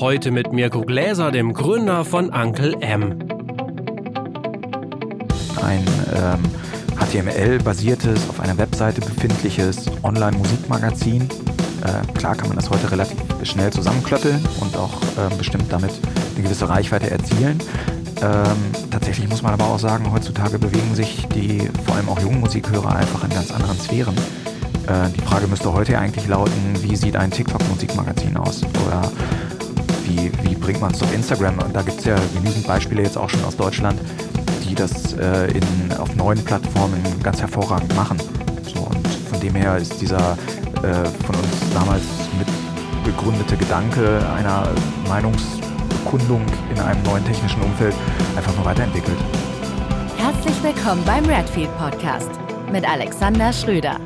Heute mit Mirko Gläser, dem Gründer von Uncle M. Ein ähm, HTML-basiertes, auf einer Webseite befindliches Online-Musikmagazin. Äh, klar kann man das heute relativ schnell zusammenklöppeln und auch äh, bestimmt damit eine gewisse Reichweite erzielen. Ähm, tatsächlich muss man aber auch sagen, heutzutage bewegen sich die vor allem auch jungen Musikhörer einfach in ganz anderen Sphären. Äh, die Frage müsste heute eigentlich lauten, wie sieht ein TikTok-Musikmagazin aus? Oder wie, wie bringt man es auf Instagram? Und da gibt es ja genügend Beispiele jetzt auch schon aus Deutschland, die das äh, in, auf neuen Plattformen ganz hervorragend machen. So, und von dem her ist dieser äh, von uns damals mit begründete Gedanke einer Meinungsbekundung in einem neuen technischen Umfeld einfach nur weiterentwickelt. Herzlich willkommen beim Redfield Podcast mit Alexander Schröder.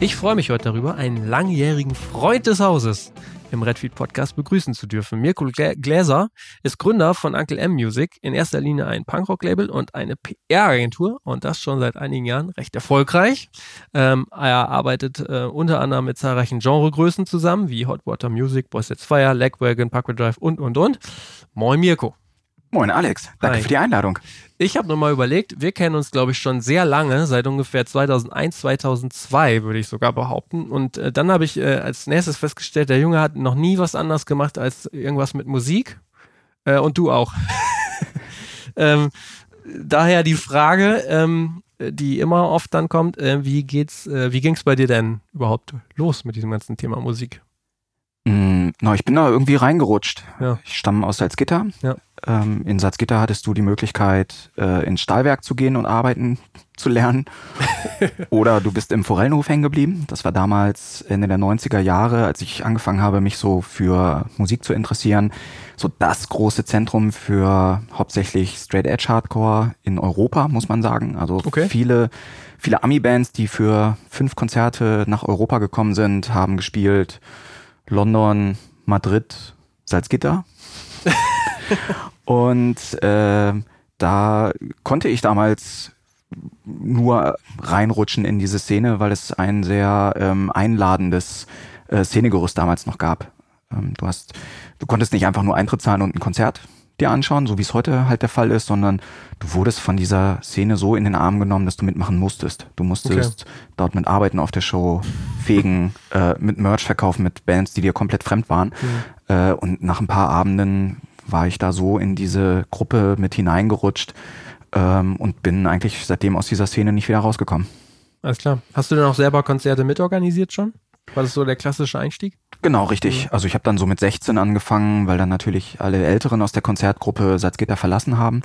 Ich freue mich heute darüber, einen langjährigen Freund des Hauses im Redfield Podcast begrüßen zu dürfen. Mirko Gläser ist Gründer von Uncle M Music, in erster Linie ein Punkrock-Label und eine PR-Agentur und das schon seit einigen Jahren recht erfolgreich. Ähm, er arbeitet äh, unter anderem mit zahlreichen Genregrößen zusammen, wie Hot Water Music, Boys Sets Fire, Legwagon, Parkway Drive und, und, und. Moin Mirko. Moin Alex, danke Hi. für die Einladung. Ich habe nochmal überlegt, wir kennen uns, glaube ich, schon sehr lange, seit ungefähr 2001, 2002, würde ich sogar behaupten. Und äh, dann habe ich äh, als nächstes festgestellt, der Junge hat noch nie was anderes gemacht als irgendwas mit Musik. Äh, und du auch. ähm, daher die Frage, ähm, die immer oft dann kommt, äh, wie geht's, äh, wie ging's bei dir denn überhaupt los mit diesem ganzen Thema Musik? Mm, na, ich bin da irgendwie reingerutscht. Ja. Ich stamme aus Salzgitter. Ja. Ähm, in Salzgitter hattest du die Möglichkeit, äh, ins Stahlwerk zu gehen und arbeiten zu lernen. Oder du bist im Forellenhof hängen geblieben. Das war damals Ende der 90er Jahre, als ich angefangen habe, mich so für Musik zu interessieren. So das große Zentrum für hauptsächlich Straight Edge Hardcore in Europa, muss man sagen. Also okay. viele, viele Ami-Bands, die für fünf Konzerte nach Europa gekommen sind, haben gespielt. London, Madrid, Salzgitter. und äh, da konnte ich damals nur reinrutschen in diese Szene, weil es ein sehr ähm, einladendes äh, Szenegerüst damals noch gab. Ähm, du hast, du konntest nicht einfach nur Eintritt zahlen und ein Konzert dir anschauen, so wie es heute halt der Fall ist, sondern du wurdest von dieser Szene so in den Arm genommen, dass du mitmachen musstest. Du musstest okay. dort mit arbeiten auf der Show, fegen, äh, mit Merch verkaufen, mit Bands, die dir komplett fremd waren. Mhm. Äh, und nach ein paar Abenden war ich da so in diese Gruppe mit hineingerutscht ähm, und bin eigentlich seitdem aus dieser Szene nicht wieder rausgekommen. Alles klar. Hast du denn auch selber Konzerte mitorganisiert schon? War das so der klassische Einstieg? Genau, richtig. Mhm. Also ich habe dann so mit 16 angefangen, weil dann natürlich alle Älteren aus der Konzertgruppe Salzgitter verlassen haben.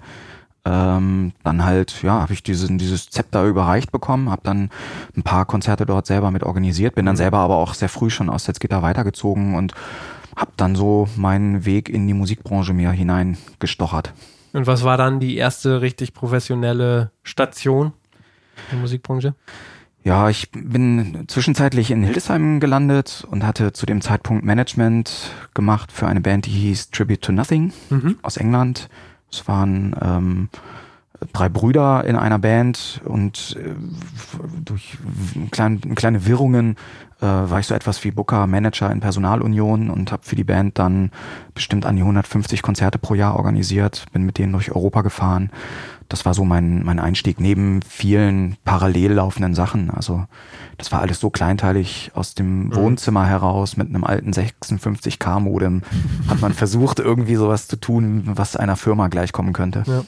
Ähm, dann halt, ja, habe ich diesen, dieses Zepter überreicht bekommen, habe dann ein paar Konzerte dort selber mit organisiert, bin dann mhm. selber aber auch sehr früh schon aus Salzgitter weitergezogen und habe dann so meinen Weg in die Musikbranche mir hineingestochert. Und was war dann die erste richtig professionelle Station in der Musikbranche? Ja, ich bin zwischenzeitlich in Hildesheim gelandet und hatte zu dem Zeitpunkt Management gemacht für eine Band, die hieß Tribute to Nothing mhm. aus England. Es waren ähm, drei Brüder in einer Band und äh, durch klein, kleine Wirrungen äh, war ich so etwas wie Booker Manager in Personalunion und habe für die Band dann bestimmt an die 150 Konzerte pro Jahr organisiert, bin mit denen durch Europa gefahren das war so mein, mein Einstieg neben vielen parallel laufenden Sachen. Also das war alles so kleinteilig aus dem mhm. Wohnzimmer heraus mit einem alten 56K Modem. Hat man versucht, irgendwie sowas zu tun, was einer Firma gleichkommen könnte. Ja.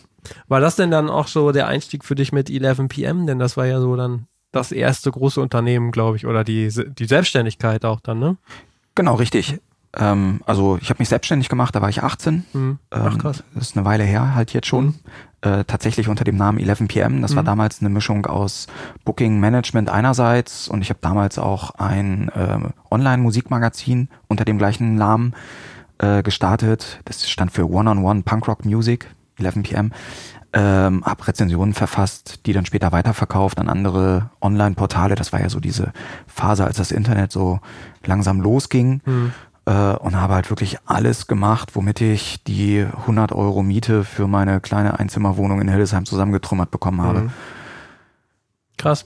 War das denn dann auch so der Einstieg für dich mit 11 PM? Denn das war ja so dann das erste große Unternehmen, glaube ich, oder die, die Selbstständigkeit auch dann, ne? Genau, richtig. Ähm, also ich habe mich selbstständig gemacht, da war ich 18. Mhm. Ach, ähm, krass. Das ist eine Weile her, halt jetzt schon. Mhm. Äh, tatsächlich unter dem Namen 11pm. Das mhm. war damals eine Mischung aus Booking Management einerseits und ich habe damals auch ein äh, Online-Musikmagazin unter dem gleichen Namen äh, gestartet. Das stand für One-on-One Punk Rock Music, 11pm. Ähm, hab Rezensionen verfasst, die dann später weiterverkauft an andere Online-Portale. Das war ja so diese Phase, als das Internet so langsam losging. Mhm äh, und habe halt wirklich alles gemacht, womit ich die 100 Euro Miete für meine kleine Einzimmerwohnung in Hildesheim zusammengetrümmert bekommen habe. Mhm. Krass.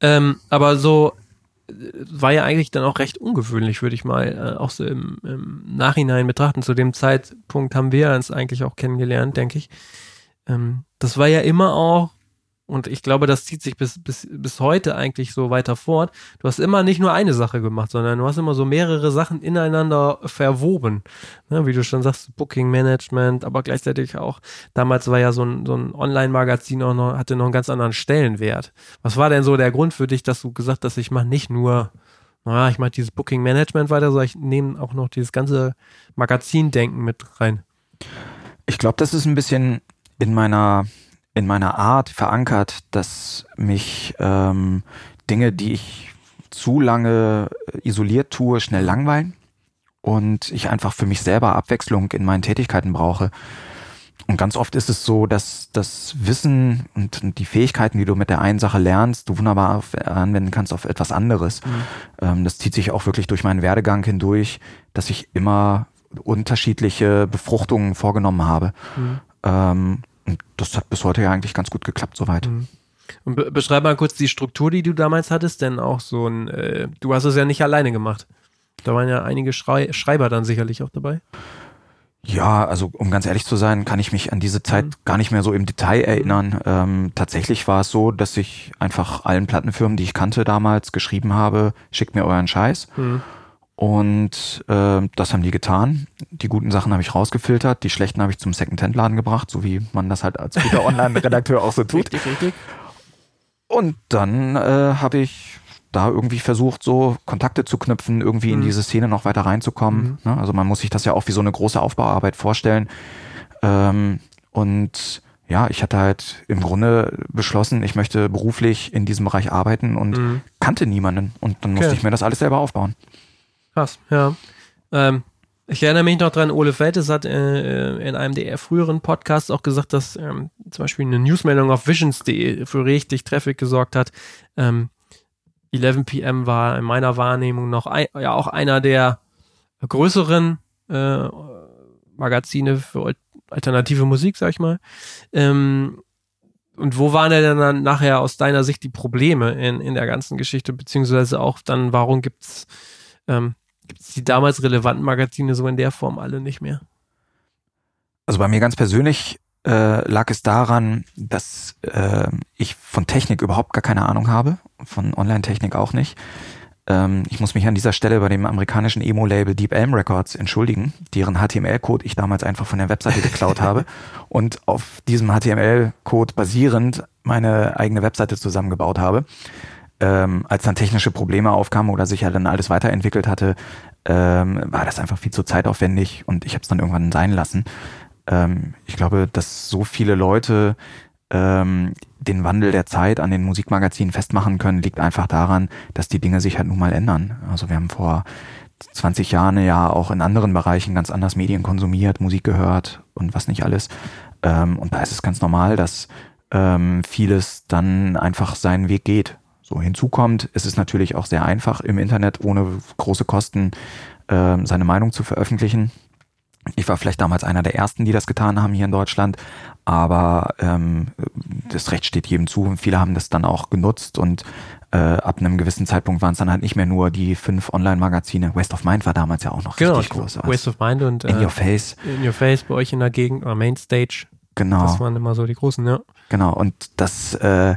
Ähm, aber so war ja eigentlich dann auch recht ungewöhnlich, würde ich mal äh, auch so im, im, Nachhinein betrachten. Zu dem Zeitpunkt haben wir uns eigentlich auch kennengelernt, denke ich. Ähm, das war ja immer auch und ich glaube, das zieht sich bis, bis, bis heute eigentlich so weiter fort. Du hast immer nicht nur eine Sache gemacht, sondern du hast immer so mehrere Sachen ineinander verwoben. Ne, wie du schon sagst, Booking Management, aber gleichzeitig auch, damals war ja so ein, so ein Online-Magazin auch noch, hatte noch einen ganz anderen Stellenwert. Was war denn so der Grund für dich, dass du gesagt hast, ich mache nicht nur, naja, ich mache dieses Booking Management weiter, sondern ich nehme auch noch dieses ganze Magazindenken mit rein? Ich glaube, das ist ein bisschen in meiner in meiner Art verankert, dass mich ähm, Dinge, die ich zu lange isoliert tue, schnell langweilen und ich einfach für mich selber Abwechslung in meinen Tätigkeiten brauche. Und ganz oft ist es so, dass das Wissen und die Fähigkeiten, die du mit der einen Sache lernst, du wunderbar anwenden kannst auf etwas anderes. Mhm. Ähm, das zieht sich auch wirklich durch meinen Werdegang hindurch, dass ich immer unterschiedliche Befruchtungen vorgenommen habe. Mhm. Ähm, und das hat bis heute ja eigentlich ganz gut geklappt soweit. Mhm. Und be beschreib mal kurz die Struktur, die du damals hattest, denn auch so ein, äh, du hast es ja nicht alleine gemacht. Da waren ja einige Schrei Schreiber dann sicherlich auch dabei. Ja, also um ganz ehrlich zu sein, kann ich mich an diese Zeit mhm. gar nicht mehr so im Detail erinnern. Ähm, tatsächlich war es so, dass ich einfach allen Plattenfirmen, die ich kannte damals, geschrieben habe, schickt mir euren Scheiß. Mhm. Und äh, das haben die getan. Die guten Sachen habe ich rausgefiltert, die schlechten habe ich zum Second-Hand-Laden gebracht, so wie man das halt als guter Online-Redakteur auch so tut. Richtig, richtig. Und dann äh, habe ich da irgendwie versucht, so Kontakte zu knüpfen, irgendwie mhm. in diese Szene noch weiter reinzukommen. Mhm. Ne? Also man muss sich das ja auch wie so eine große Aufbauarbeit vorstellen. Ähm, und ja, ich hatte halt im Grunde beschlossen, ich möchte beruflich in diesem Bereich arbeiten und mhm. kannte niemanden. Und dann musste okay. ich mir das alles selber aufbauen. Krass, ja. Ähm, ich erinnere mich noch dran, Ole Feltes hat äh, in einem der früheren Podcasts auch gesagt, dass ähm, zum Beispiel eine Newsmeldung auf visions.de für richtig Traffic gesorgt hat. Ähm, 11 PM war in meiner Wahrnehmung noch ein, ja auch einer der größeren äh, Magazine für alternative Musik, sag ich mal. Ähm, und wo waren denn dann nachher aus deiner Sicht die Probleme in, in der ganzen Geschichte, beziehungsweise auch dann, warum gibt's ähm, Gibt es die damals relevanten Magazine so in der Form alle nicht mehr? Also bei mir ganz persönlich äh, lag es daran, dass äh, ich von Technik überhaupt gar keine Ahnung habe, von Online-Technik auch nicht. Ähm, ich muss mich an dieser Stelle bei dem amerikanischen Emo-Label Deep Elm Records entschuldigen, deren HTML-Code ich damals einfach von der Webseite geklaut habe und auf diesem HTML-Code basierend meine eigene Webseite zusammengebaut habe ähm, als dann technische Probleme aufkamen oder sich ja dann alles weiterentwickelt hatte, ähm, war das einfach viel zu zeitaufwendig und ich habe es dann irgendwann sein lassen. Ähm, ich glaube, dass so viele Leute ähm, den Wandel der Zeit an den Musikmagazinen festmachen können, liegt einfach daran, dass die Dinge sich halt nun mal ändern. Also wir haben vor 20 Jahren ja auch in anderen Bereichen ganz anders Medien konsumiert, Musik gehört und was nicht alles. Ähm, und da ist es ganz normal, dass ähm, vieles dann einfach seinen Weg geht. So hinzu kommt, ist es natürlich auch sehr einfach im Internet ohne große Kosten äh, seine Meinung zu veröffentlichen. Ich war vielleicht damals einer der ersten, die das getan haben hier in Deutschland, aber ähm, das Recht steht jedem zu und viele haben das dann auch genutzt und äh, ab einem gewissen Zeitpunkt waren es dann halt nicht mehr nur die fünf Online-Magazine. Waste of Mind war damals ja auch noch genau, richtig groß. Waste of Mind und In äh, Your Face. In Your Face bei euch in der Gegend oder Mainstage. Genau. Das waren immer so die großen, ja. Genau, und das äh,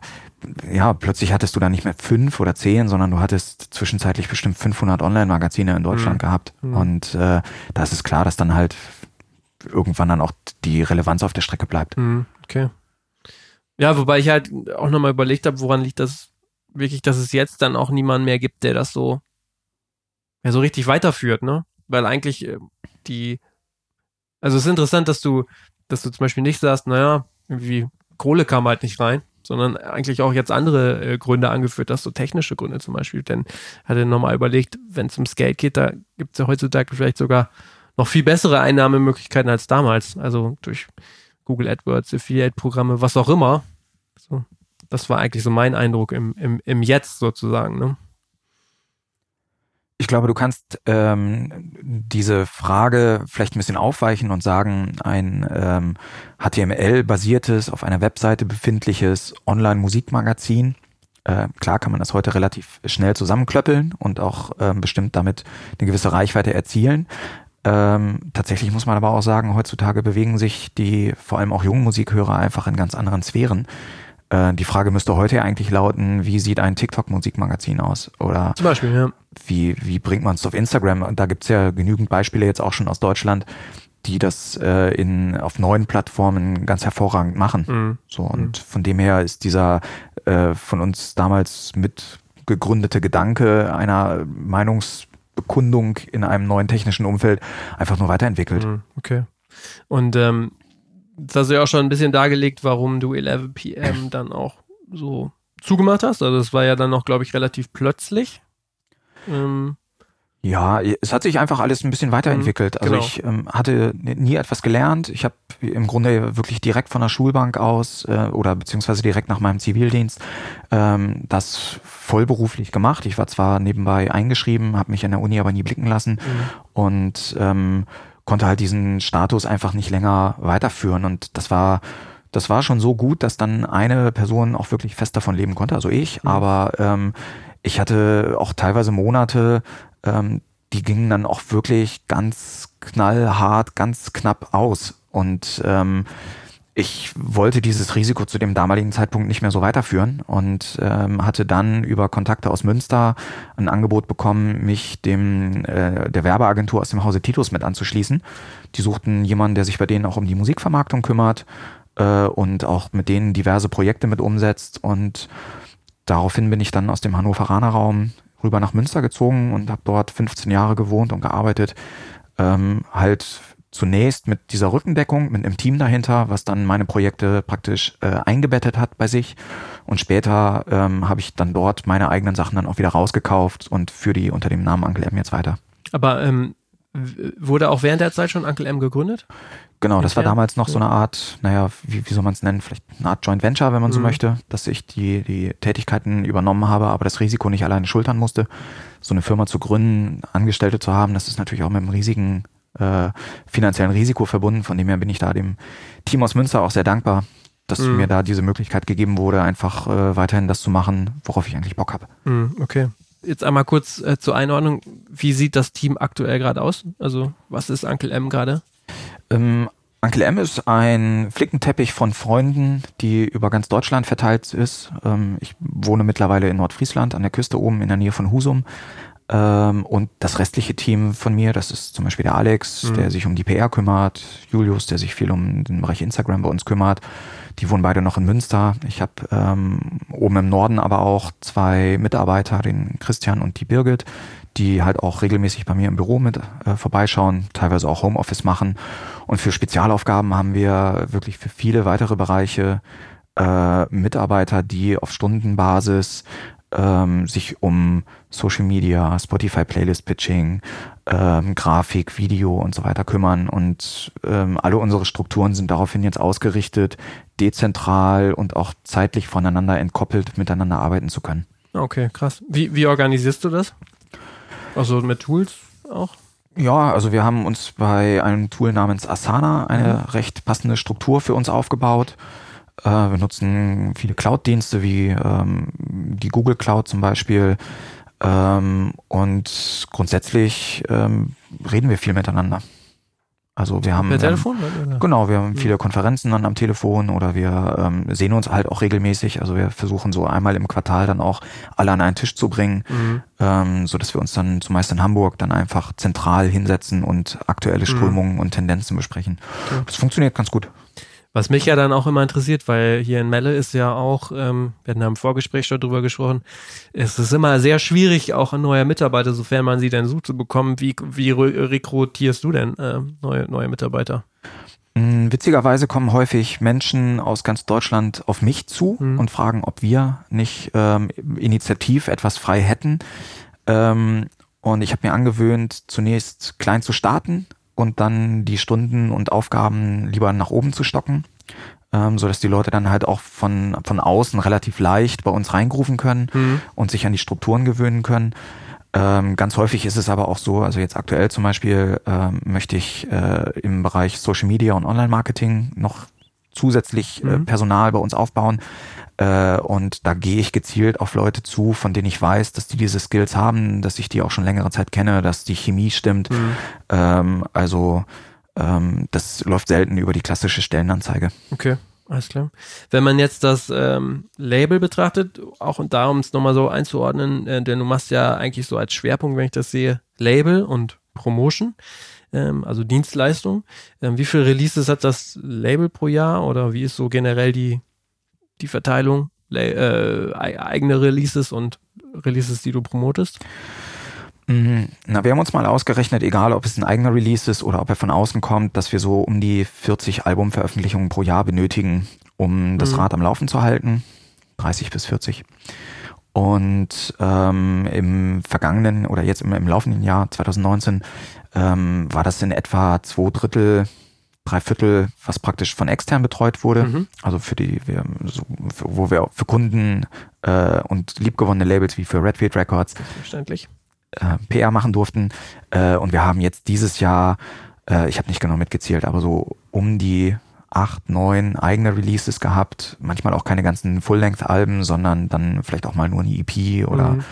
ja, plötzlich hattest du dann nicht mehr fünf oder zehn, sondern du hattest zwischenzeitlich bestimmt 500 Online-Magazine in Deutschland mhm. gehabt. Mhm. Und äh, da ist es klar, dass dann halt irgendwann dann auch die Relevanz auf der Strecke bleibt. Mhm. Okay. Ja, wobei ich halt auch nochmal überlegt habe, woran liegt das wirklich, dass es jetzt dann auch niemanden mehr gibt, der das so, ja, so richtig weiterführt, ne? Weil eigentlich äh, die, also es ist interessant, dass du, dass du zum Beispiel nicht sagst, naja, irgendwie Kohle kam halt nicht rein sondern eigentlich auch jetzt andere äh, Gründe angeführt, dass so technische Gründe zum Beispiel. Denn hatte er nochmal überlegt, wenn es ums Geld geht, da gibt es ja heutzutage vielleicht sogar noch viel bessere Einnahmemöglichkeiten als damals. Also durch Google AdWords, Affiliate-Programme, was auch immer. So, das war eigentlich so mein Eindruck im, im, im Jetzt sozusagen. Ne? Ich glaube, du kannst ähm, diese Frage vielleicht ein bisschen aufweichen und sagen, ein ähm, HTML-basiertes, auf einer Webseite befindliches Online-Musikmagazin Äh, klar kann man das heute relativ schnell zusammenklöppeln und auch ähm, bestimmt damit eine gewisse Reichweite erzielen. Ähm, tatsächlich muss man aber auch sagen, heutzutage bewegen sich die vor allem auch jungen Musikhörer einfach in ganz anderen Sphären. Äh, die Frage müsste heute eigentlich lauten, wie sieht ein TikTok-Musikmagazin aus? Oder Zum Beispiel, ja. wie, wie bringt man es auf Instagram? Und da gibt's ja genügend Beispiele jetzt auch schon aus Deutschland, die das äh, in, auf neuen Plattformen ganz hervorragend machen. Mhm. So, und von dem her ist dieser äh, von uns damals mit gegründete Gedanke einer Meinungsbekundung in einem neuen technischen Umfeld einfach nur weiterentwickelt. Mhm, Okay. Und ähm, jetzt hast du ja auch schon ein bisschen dargelegt, warum du 11 PM dann auch so zugemacht hast. Also das war ja dann noch, glaube ich, relativ plötzlich. Ähm, Ja, es hat sich einfach alles ein bisschen weiterentwickelt. Also genau. ich ähm, hatte nie etwas gelernt. Ich habe im Grunde wirklich direkt von der Schulbank aus äh, oder beziehungsweise direkt nach meinem Zivildienst ähm, das vollberuflich gemacht. Ich war zwar nebenbei eingeschrieben, habe mich an der Uni aber nie blicken lassen und ähm, konnte halt diesen Status einfach nicht länger weiterführen. Und das war das war schon so gut, dass dann eine Person auch wirklich fest davon leben konnte, also ich. Aber ähm, ich hatte auch teilweise Monate, ähm, die gingen dann auch wirklich ganz knallhart, ganz knapp aus. Und ähm, ich wollte dieses Risiko zu dem damaligen Zeitpunkt nicht mehr so weiterführen und ähm, hatte dann über Kontakte aus Münster ein Angebot bekommen, mich dem äh, der Werbeagentur aus dem Hause Titus mit anzuschließen. Die suchten jemanden, der sich bei denen auch um die Musikvermarktung kümmert äh, und auch mit denen diverse Projekte mit umsetzt. Und daraufhin bin ich dann aus dem Hannoveraner Raum rüber nach Münster gezogen und habe dort 15 Jahre gewohnt und gearbeitet. Ähm, halt zunächst mit dieser Rückendeckung, mit einem Team dahinter, was dann meine Projekte praktisch äh, eingebettet hat bei sich. Und später ähm, habe ich dann dort meine eigenen Sachen dann auch wieder rausgekauft und für die unter dem Namen Uncle M jetzt weiter. aber ähm, wurde auch während der Zeit schon Uncle M gegründet? Genau, das war damals noch so eine Art, naja, wie, wie soll man es nennen, vielleicht eine Art Joint Venture, wenn man so Mhm. möchte, dass ich die, die Tätigkeiten übernommen habe, aber das Risiko nicht alleine schultern musste. So eine Firma zu gründen, Angestellte zu haben, das ist natürlich auch mit einem riesigen äh, finanziellen Risiko verbunden. Von dem her bin ich da dem Team aus Münster auch sehr dankbar, dass Mhm. mir da diese Möglichkeit gegeben wurde, einfach äh, weiterhin das zu machen, worauf ich eigentlich Bock habe. Hm, okay. Jetzt einmal kurz äh, zur Einordnung. Wie sieht das Team aktuell gerade aus? Also, was ist Uncle M gerade? Ähm, Uncle M ist ein Flickenteppich von Freunden, die über ganz Deutschland verteilt ist. Ähm, ich wohne mittlerweile in Nordfriesland an der Küste oben in der Nähe von Husum. Ähm, und das restliche Team von mir, das ist zum Beispiel der Alex, Mhm. der sich um die PR kümmert, Julius, der sich viel um den Bereich Instagram bei uns kümmert. Die wohnen beide noch in Münster. Ich habe ähm, oben im Norden aber auch zwei Mitarbeiter, den Christian und die Birgit, die halt auch regelmäßig bei mir im Büro mit äh, vorbeischauen, teilweise auch Homeoffice machen. Und für Spezialaufgaben haben wir wirklich für viele weitere Bereiche äh, Mitarbeiter, die auf Stundenbasis ähm, sich um Social Media, Spotify Playlist Pitching, ähm, Grafik, Video und so weiter kümmern. Und ähm, alle unsere Strukturen sind daraufhin jetzt ausgerichtet, dezentral und auch zeitlich voneinander entkoppelt miteinander arbeiten zu können. Okay, krass. Wie, wie organisierst du das? Also mit Tools auch? Ja, also wir haben uns bei einem Tool namens Asana eine recht passende Struktur für uns aufgebaut. Äh, wir nutzen viele Cloud-Dienste wie ähm, die Google Cloud zum Beispiel. Ähm, und grundsätzlich ähm, reden wir viel miteinander. Also wir haben Per Telefon? Oder? Genau, wir haben viele Konferenzen dann am Telefon oder wir ähm, sehen uns halt auch regelmäßig. Also wir versuchen so einmal im Quartal dann auch alle an einen Tisch zu bringen, Mhm. ähm, so dass wir uns dann zumeist in Hamburg dann einfach zentral hinsetzen und aktuelle Strömungen und Tendenzen besprechen. Okay. Das funktioniert ganz gut. Was mich ja dann auch immer interessiert, weil hier in Melle ist ja auch, ähm, wir hatten ja im Vorgespräch schon drüber gesprochen, es ist immer sehr schwierig, auch neue Mitarbeiter, sofern man sie denn sucht, zu bekommen. Wie, wie re- rekrutierst du denn äh, neue, neue Mitarbeiter? Mm, Witzigerweise kommen häufig Menschen aus ganz Deutschland auf mich zu Mhm. und fragen, ob wir nicht ähm, initiativ etwas frei hätten. Ähm, und ich habe mir angewöhnt, zunächst klein zu starten und dann die Stunden und Aufgaben lieber nach oben zu stocken, ähm, so dass die Leute dann halt auch von, von außen relativ leicht bei uns reingerufen können Mhm. und sich an die Strukturen gewöhnen können. Ähm, ganz häufig ist es aber auch so, also jetzt aktuell zum Beispiel ähm, möchte ich äh, im Bereich Social Media und Online-Marketing noch zusätzlich äh, Mhm. Personal bei uns aufbauen. Äh, und da gehe ich gezielt auf Leute zu, von denen ich weiß, dass die diese Skills haben, dass ich die auch schon längere Zeit kenne, dass die Chemie stimmt. Mhm. Ähm, also ähm, das läuft selten über die klassische Stellenanzeige. Okay, alles klar. Wenn man jetzt das ähm, Label betrachtet, auch und darum es nochmal so einzuordnen, äh, denn du machst ja eigentlich so als Schwerpunkt, wenn ich das sehe, Label und Promotion, ähm, also Dienstleistung. Ähm, wie viele Releases hat das Label pro Jahr oder wie ist so generell die, die Verteilung? Äh, ei- eigene Releases und Releases, die du promotest? Mhm. Na, wir haben uns mal ausgerechnet, egal ob es ein eigener Release ist oder ob er von außen kommt, dass wir so um die 40 Albumveröffentlichungen pro Jahr benötigen, um das Mhm. Rad am Laufen zu halten. 30 bis 40. Und ähm, im vergangenen oder jetzt im, im laufenden Jahr 2019 ähm, war das in etwa zwei Drittel, drei Viertel, was praktisch von extern betreut wurde. Mhm. Also für die, wir, so, für, wo wir für Kunden äh, und liebgewonnene Labels wie für Redfield Records Verständlich. äh, PR machen durften. Äh, und wir haben jetzt dieses Jahr, äh, ich habe nicht genau mitgezählt, aber so um die acht, neun eigene Releases gehabt. Manchmal auch keine ganzen Full-Length-Alben, sondern dann vielleicht auch mal nur eine EP oder Mhm.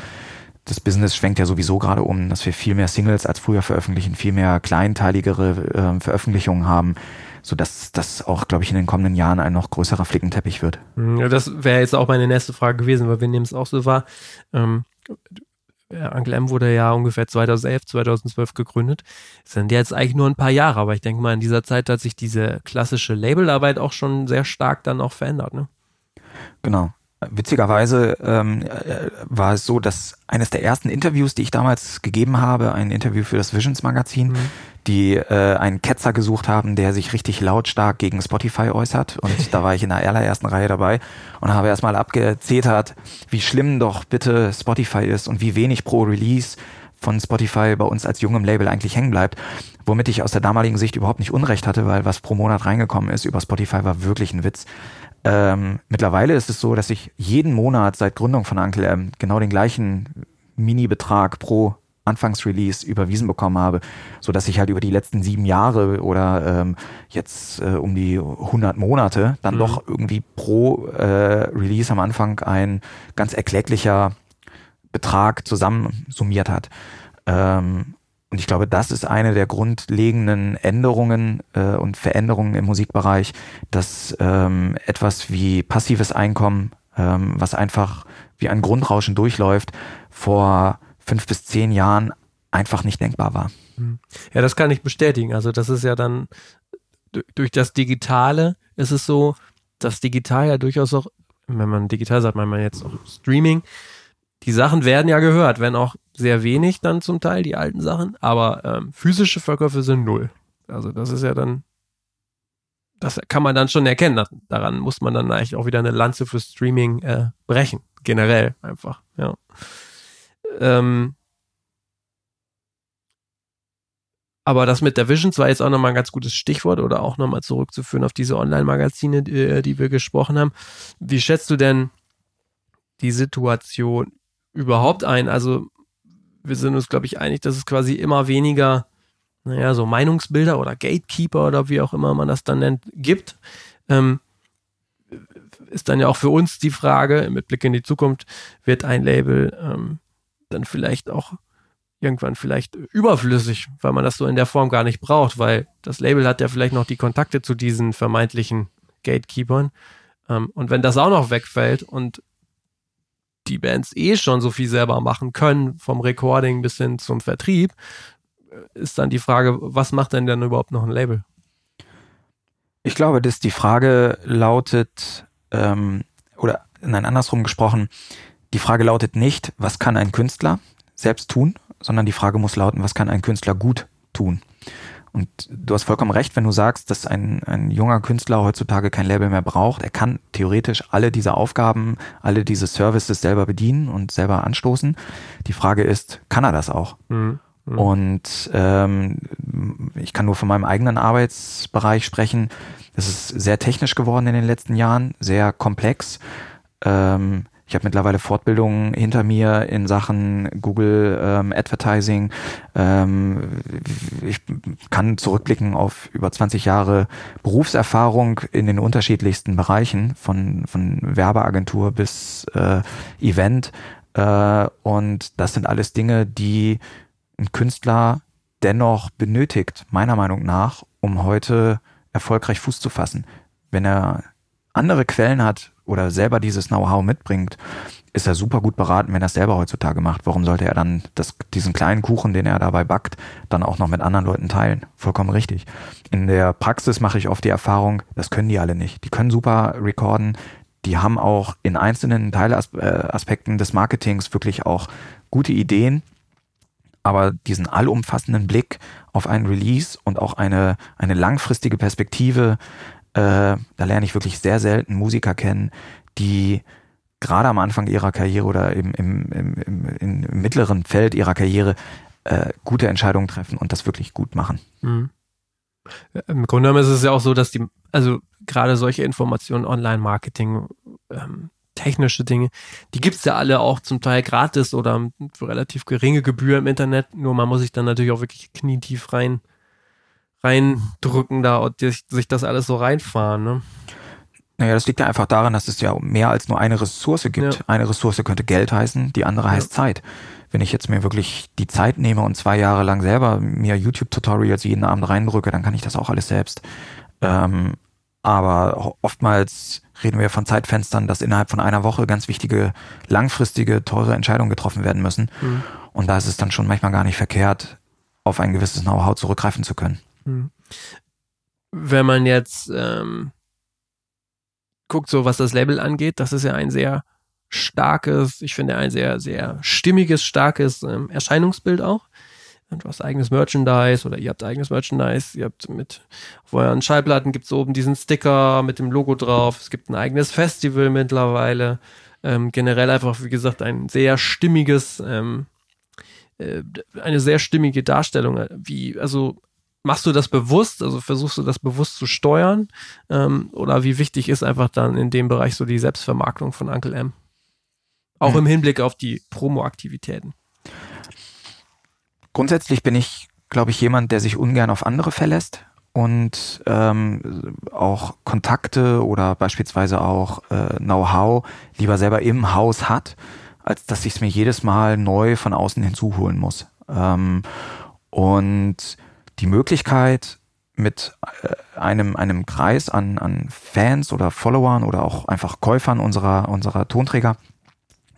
Das Business schwenkt ja sowieso gerade um, dass wir viel mehr Singles als früher veröffentlichen, viel mehr kleinteiligere äh, Veröffentlichungen haben, sodass das auch, glaube ich, in den kommenden Jahren ein noch größerer Flickenteppich wird. Mhm, Ja, das wäre jetzt auch meine nächste Frage gewesen, weil wir nehmen es auch so wahr. Ähm, ja, Uncle M wurde ja ungefähr 2011, 2012 gegründet. Das sind jetzt eigentlich nur ein paar Jahre, aber ich denke mal, in dieser Zeit hat sich diese klassische Labelarbeit auch schon sehr stark dann auch verändert. Ne? Genau. Witzigerweise ähm, äh, war es so, dass eines der ersten Interviews, die ich damals gegeben habe, ein Interview für das Visions Magazin, Mhm. die äh, einen Ketzer gesucht haben, der sich richtig lautstark gegen Spotify äußert. Und da war ich in der allerersten Reihe dabei und habe erstmal abgezetert, wie schlimm doch bitte Spotify ist und wie wenig pro Release von Spotify bei uns als jungem Label eigentlich hängen bleibt. Womit ich aus der damaligen Sicht überhaupt nicht Unrecht hatte, weil was pro Monat reingekommen ist über Spotify war wirklich ein Witz. Ähm, mittlerweile ist es so, dass ich jeden Monat seit Gründung von Uncle M genau den gleichen Mini-Betrag pro Anfangsrelease überwiesen bekommen habe, so dass ich halt über die letzten sieben Jahre oder ähm, jetzt äh, um die 100 Monate dann Mhm. doch irgendwie pro äh, Release am Anfang ein ganz erklecklicher Betrag zusammen summiert hat. Ähm, und ich glaube, das ist eine der grundlegenden Änderungen äh, und Veränderungen im Musikbereich, dass ähm, etwas wie passives Einkommen, ähm, was einfach wie ein Grundrauschen durchläuft, vor fünf bis zehn Jahren einfach nicht denkbar war. Ja, das kann ich bestätigen. Also das ist ja dann du- durch das Digitale ist es so, dass digital ja durchaus auch, wenn man digital sagt, meint man jetzt auch Streaming, die Sachen werden ja gehört, wenn auch sehr wenig dann zum Teil, die alten Sachen, aber ähm, physische Verkäufe sind null. Also das ist ja dann, das kann man dann schon erkennen. Daran muss man dann eigentlich auch wieder eine Lanze für Streaming äh, brechen. Generell einfach, ja. Ähm, aber das mit der Visions war jetzt auch nochmal ein ganz gutes Stichwort oder auch nochmal zurückzuführen auf diese Online-Magazine, die, die wir gesprochen haben. Wie schätzt du denn die Situation überhaupt ein? Also wir sind uns, glaube ich, einig, dass es quasi immer weniger, naja, so Meinungsbilder oder Gatekeeper oder wie auch immer man das dann nennt, gibt. Ähm, ist dann ja auch für uns die Frage, mit Blick in die Zukunft, wird ein Label ähm, dann vielleicht auch irgendwann vielleicht überflüssig, weil man das so in der Form gar nicht braucht, weil das Label hat ja vielleicht noch die Kontakte zu diesen vermeintlichen Gatekeepern. Ähm, und wenn das auch noch wegfällt und die Bands eh schon so viel selber machen können, vom Recording bis hin zum Vertrieb, ist dann die Frage, was macht denn dann überhaupt noch ein Label? Ich glaube, dass die Frage lautet, ähm, oder nein, andersrum gesprochen, die Frage lautet nicht, was kann ein Künstler selbst tun, sondern die Frage muss lauten, was kann ein Künstler gut tun? Und du hast vollkommen recht, wenn du sagst, dass ein, ein junger Künstler heutzutage kein Label mehr braucht. Er kann theoretisch alle diese Aufgaben, alle diese Services selber bedienen und selber anstoßen. Die Frage ist, kann er das auch? Mhm. Mhm. Und ähm, ich kann nur von meinem eigenen Arbeitsbereich sprechen. Es ist sehr technisch geworden in den letzten Jahren, sehr komplex. Ähm, Ich habe mittlerweile Fortbildungen hinter mir in Sachen Google ähm, Advertising. Ähm, ich kann zurückblicken auf über 20 Jahre Berufserfahrung in den unterschiedlichsten Bereichen, von, von Werbeagentur bis äh, Event. Äh, und das sind alles Dinge, die ein Künstler dennoch benötigt, meiner Meinung nach, um heute erfolgreich Fuß zu fassen. Wenn er andere Quellen hat oder selber dieses Know-how mitbringt, ist er super gut beraten, wenn er es selber heutzutage macht. Warum sollte er dann das, diesen kleinen Kuchen, den er dabei backt, dann auch noch mit anderen Leuten teilen? Vollkommen richtig. In der Praxis mache ich oft die Erfahrung, das können die alle nicht. Die können super recorden. Die haben auch in einzelnen Teilaspekten des Marketings wirklich auch gute Ideen, aber diesen allumfassenden Blick auf einen Release und auch eine, eine langfristige Perspektive, da lerne ich wirklich sehr selten Musiker kennen, die gerade am Anfang ihrer Karriere oder im, im, im, im, mittleren Feld ihrer Karriere äh, gute Entscheidungen treffen und das wirklich gut machen. Mhm. Im Grunde genommen ist es ja auch so, dass die, also gerade solche Informationen, Online-Marketing, ähm, technische Dinge, die gibt es ja alle auch zum Teil gratis oder für relativ geringe Gebühr im Internet. Nur man muss sich dann natürlich auch wirklich knietief rein reindrücken da und sich das alles so reinfahren. Ne? Naja, das liegt ja einfach daran, dass es ja mehr als nur eine Ressource gibt. Ja. Eine Ressource könnte Geld heißen, die andere ja. heißt Zeit. Wenn ich jetzt mir wirklich die Zeit nehme und zwei Jahre lang selber mir YouTube-Tutorials jeden Abend reindrücke, dann kann ich das auch alles selbst. Ähm, aber oftmals reden wir von Zeitfenstern, dass innerhalb von einer Woche ganz wichtige, langfristige, teure Entscheidungen getroffen werden müssen. Mhm. Und da ist es dann schon manchmal gar nicht verkehrt, auf ein gewisses Know-how zurückgreifen zu können. Mhm. Wenn man jetzt ähm, guckt, so was das Label angeht, das ist ja ein sehr starkes, ich finde ein sehr, sehr stimmiges, starkes ähm, Erscheinungsbild auch. Du hast eigenes Merchandise oder ihr habt eigenes Merchandise. Ihr habt mit auf euren Schallplatten gibt es oben diesen Sticker mit dem Logo drauf. Es gibt ein eigenes Festival mittlerweile. Ähm, generell einfach, wie gesagt, ein sehr stimmiges, ähm, äh, eine sehr stimmige Darstellung. Wie, also machst du das bewusst? Also versuchst du das bewusst zu steuern? Ähm, oder wie wichtig ist einfach dann in dem Bereich so die Selbstvermarktung von Uncle M? Auch mhm. im Hinblick auf die Promo-Aktivitäten. Grundsätzlich bin ich, glaube ich, jemand, der sich ungern auf andere verlässt und ähm, auch Kontakte oder beispielsweise auch äh, Know-how lieber selber im Haus hat, als dass ich es mir jedes Mal neu von außen hinzuholen muss. Ähm, und die Möglichkeit, mit äh, einem, einem Kreis an, an Fans oder Followern oder auch einfach Käufern unserer, unserer Tonträger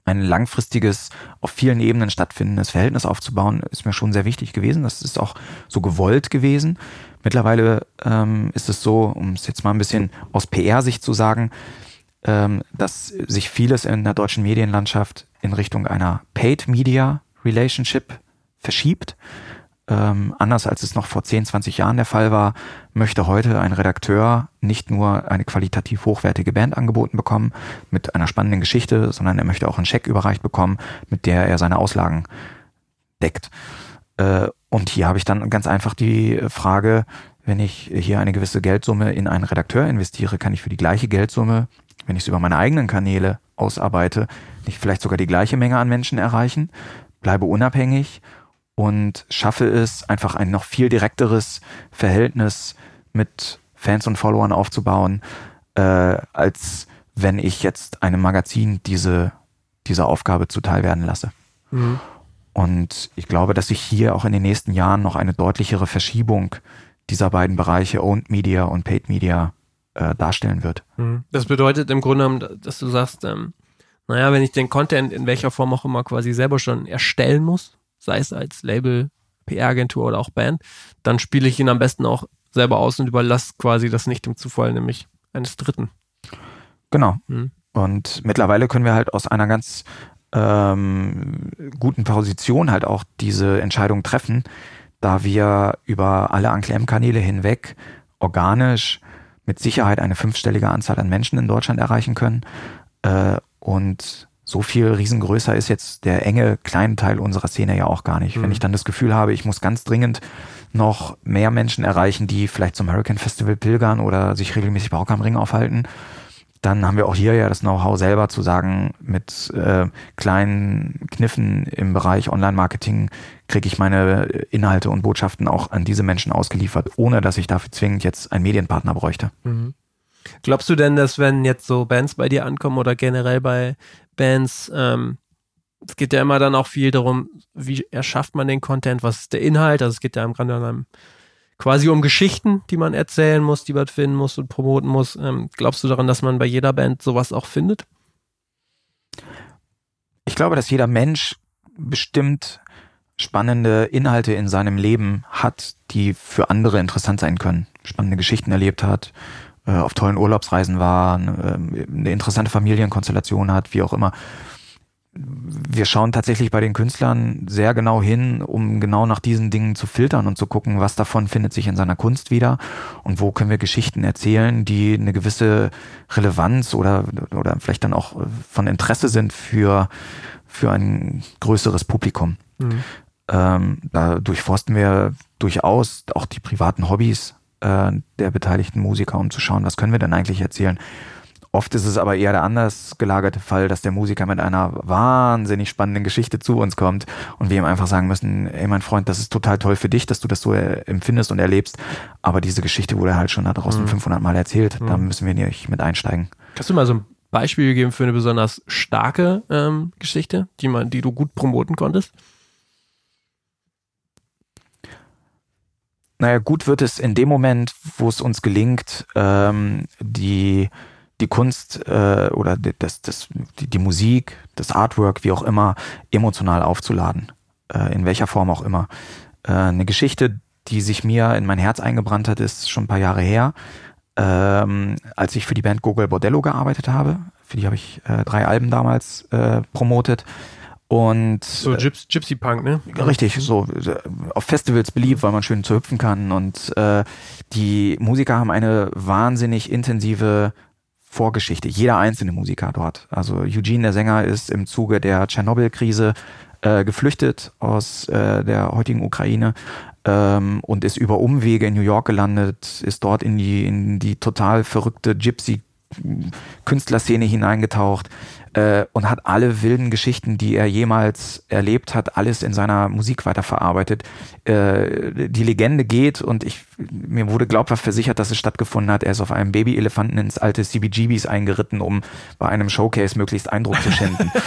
ein langfristiges, auf vielen Ebenen stattfindendes Verhältnis aufzubauen, ist mir schon sehr wichtig gewesen. Das ist auch so gewollt gewesen. Mittlerweile ähm, ist es so, um es jetzt mal ein bisschen aus PR-Sicht zu sagen, ähm, dass sich vieles in der deutschen Medienlandschaft in Richtung einer Paid Media Relationship verschiebt ähm, anders als es noch vor 10, 20 Jahren der Fall war, möchte heute ein Redakteur nicht nur eine qualitativ hochwertige Band angeboten bekommen mit einer spannenden Geschichte, sondern er möchte auch einen Scheck überreicht bekommen, mit der er seine Auslagen deckt. Äh, und hier habe ich dann ganz einfach die Frage, wenn ich hier eine gewisse Geldsumme in einen Redakteur investiere, kann ich für die gleiche Geldsumme, wenn ich es über meine eigenen Kanäle ausarbeite, nicht vielleicht sogar die gleiche Menge an Menschen erreichen, bleibe unabhängig und schaffe es, einfach ein noch viel direkteres Verhältnis mit Fans und Followern aufzubauen, äh, als wenn ich jetzt einem Magazin diese, diese Aufgabe zuteil werden lasse. Mhm. Und ich glaube, dass sich hier auch in den nächsten Jahren noch eine deutlichere Verschiebung dieser beiden Bereiche Owned Media und Paid Media äh, darstellen wird. Mhm. Das bedeutet im Grunde, dass du sagst, ähm, naja, wenn ich den Content in welcher Form auch immer quasi selber schon erstellen muss, sei es als Label, PR-Agentur oder auch Band, dann spiele ich ihn am besten auch selber aus und überlasse quasi das nicht dem Zufall, nämlich eines Dritten. Genau. Mhm. Und mittlerweile können wir halt aus einer ganz ähm, guten Position halt auch diese Entscheidung treffen, da wir über alle Anclem-Kanäle hinweg organisch mit Sicherheit eine fünfstellige Anzahl an Menschen in Deutschland erreichen können äh, und so viel riesengrößer ist jetzt der enge kleine Teil unserer Szene ja auch gar nicht. Mhm. Wenn ich dann das Gefühl habe, ich muss ganz dringend noch mehr Menschen erreichen, die vielleicht zum Hurricane Festival pilgern oder sich regelmäßig bei Rock am Ring aufhalten, dann haben wir auch hier ja das Know-how selber zu sagen, mit äh, kleinen Kniffen im Bereich Online-Marketing kriege ich meine Inhalte und Botschaften auch an diese Menschen ausgeliefert, ohne dass ich dafür zwingend jetzt einen Medienpartner bräuchte. Mhm. Glaubst du denn, dass wenn jetzt so Bands bei dir ankommen oder generell bei Bands, ähm, es geht ja immer dann auch viel darum, wie erschafft man den Content, was ist der Inhalt, also es geht ja im Grunde genommen quasi um Geschichten, die man erzählen muss, die man finden muss und promoten muss. Ähm, glaubst du daran, dass man bei jeder Band sowas auch findet? Ich glaube, dass jeder Mensch bestimmt spannende Inhalte in seinem Leben hat, die für andere interessant sein können. Spannende Geschichten erlebt hat, äh, auf tollen Urlaubsreisen war, äh, eine interessante Familienkonstellation hat, wie auch immer wir schauen tatsächlich bei den Künstlern sehr genau hin, um genau nach diesen Dingen zu filtern und zu gucken, was davon findet sich in seiner Kunst wieder und wo können wir Geschichten erzählen, die eine gewisse Relevanz oder, oder vielleicht dann auch von Interesse sind für, für ein größeres Publikum. Mhm. Ähm, da durchforsten wir durchaus auch die privaten Hobbys äh, der beteiligten Musiker, um zu schauen, was können wir denn eigentlich erzählen Oft ist es aber eher der anders gelagerte Fall, dass der Musiker mit einer wahnsinnig spannenden Geschichte zu uns kommt und wir ihm einfach sagen müssen, ey mein Freund, das ist total toll für dich, dass du das so äh, empfindest und erlebst, aber diese Geschichte wurde halt schon da draußen mhm. 500 Mal erzählt, mhm. da müssen wir nicht mit einsteigen. Kannst du mal so ein Beispiel geben für eine besonders starke ähm, Geschichte, die, man, die du gut promoten konntest? Naja, gut wird es in dem Moment, wo es uns gelingt, ähm, die die Kunst äh, oder das, das, die, die Musik, das Artwork, wie auch immer, emotional aufzuladen. Äh, in welcher Form auch immer. Äh, eine Geschichte, die sich mir in mein Herz eingebrannt hat, ist schon ein paar Jahre her. Ähm, als ich für die Band Gogol Bordello gearbeitet habe. Für die habe ich äh, drei Alben damals äh, promotet. Und so Gyps Gypsy Punk, ne? Richtig, so äh, auf Festivals beliebt, weil man schön zu hüpfen kann. Und äh, die Musiker haben eine wahnsinnig intensive Vorgeschichte. Jeder einzelne Musiker dort. Also Eugene, der Sänger, ist im Zuge der Tschernobyl-Krise äh, geflüchtet aus äh, der heutigen Ukraine ähm, und ist über Umwege in New York gelandet, ist dort in die, in die total verrückte Gypsy-Künstlerszene hineingetaucht, äh, und hat alle wilden Geschichten, die er jemals erlebt hat, alles in seiner Musik weiterverarbeitet. Äh, die Legende geht und ich, mir wurde glaubhaft versichert, dass es stattgefunden hat. Er ist auf einem Babyelefanten ins alte CBGBs eingeritten, um bei einem Showcase möglichst Eindruck zu schenken.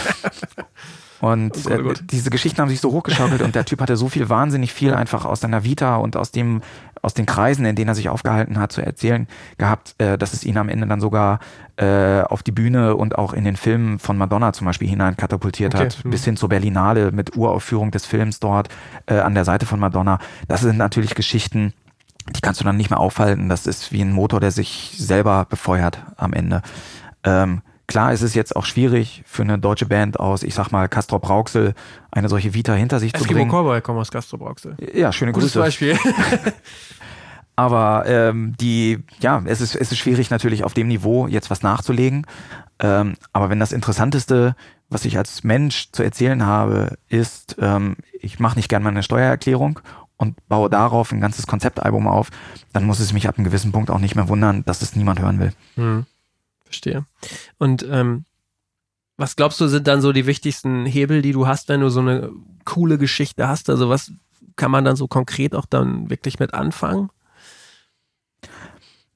Und oh Gott, oh Gott. Äh, diese Geschichten haben sich so hochgeschaukelt und der Typ hatte so viel, wahnsinnig viel einfach aus seiner Vita und aus dem, aus den Kreisen, in denen er sich aufgehalten hat, zu erzählen gehabt, äh, dass es ihn am Ende dann sogar äh, auf die Bühne und auch in den Film von Madonna zum Beispiel hinein katapultiert okay. hat, hm. bis hin zur Berlinale mit Uraufführung des Films dort äh, an der Seite von Madonna. Das sind natürlich Geschichten, die kannst du dann nicht mehr aufhalten. Das ist wie ein Motor, der sich selber befeuert am Ende. Ähm, Klar ist es jetzt auch schwierig für eine deutsche Band aus, ich sag mal, Castro Brauxel, eine solche Vita hinter sich Eskimo zu bringen. Cowboy kommen aus Castro Brauxel. Ja, schöne Gutes Grüße. Beispiel. Aber ähm, die, ja, es ist, es ist schwierig natürlich auf dem Niveau jetzt was nachzulegen. Ähm, aber wenn das Interessanteste, was ich als Mensch zu erzählen habe, ist, ähm, ich mache nicht gerne meine Steuererklärung und baue darauf ein ganzes Konzeptalbum auf, dann muss es mich ab einem gewissen Punkt auch nicht mehr wundern, dass es niemand hören will. Hm. Verstehe. Und ähm, was glaubst du, sind dann so die wichtigsten Hebel, die du hast, wenn du so eine coole Geschichte hast? Also was kann man dann so konkret auch dann wirklich mit anfangen?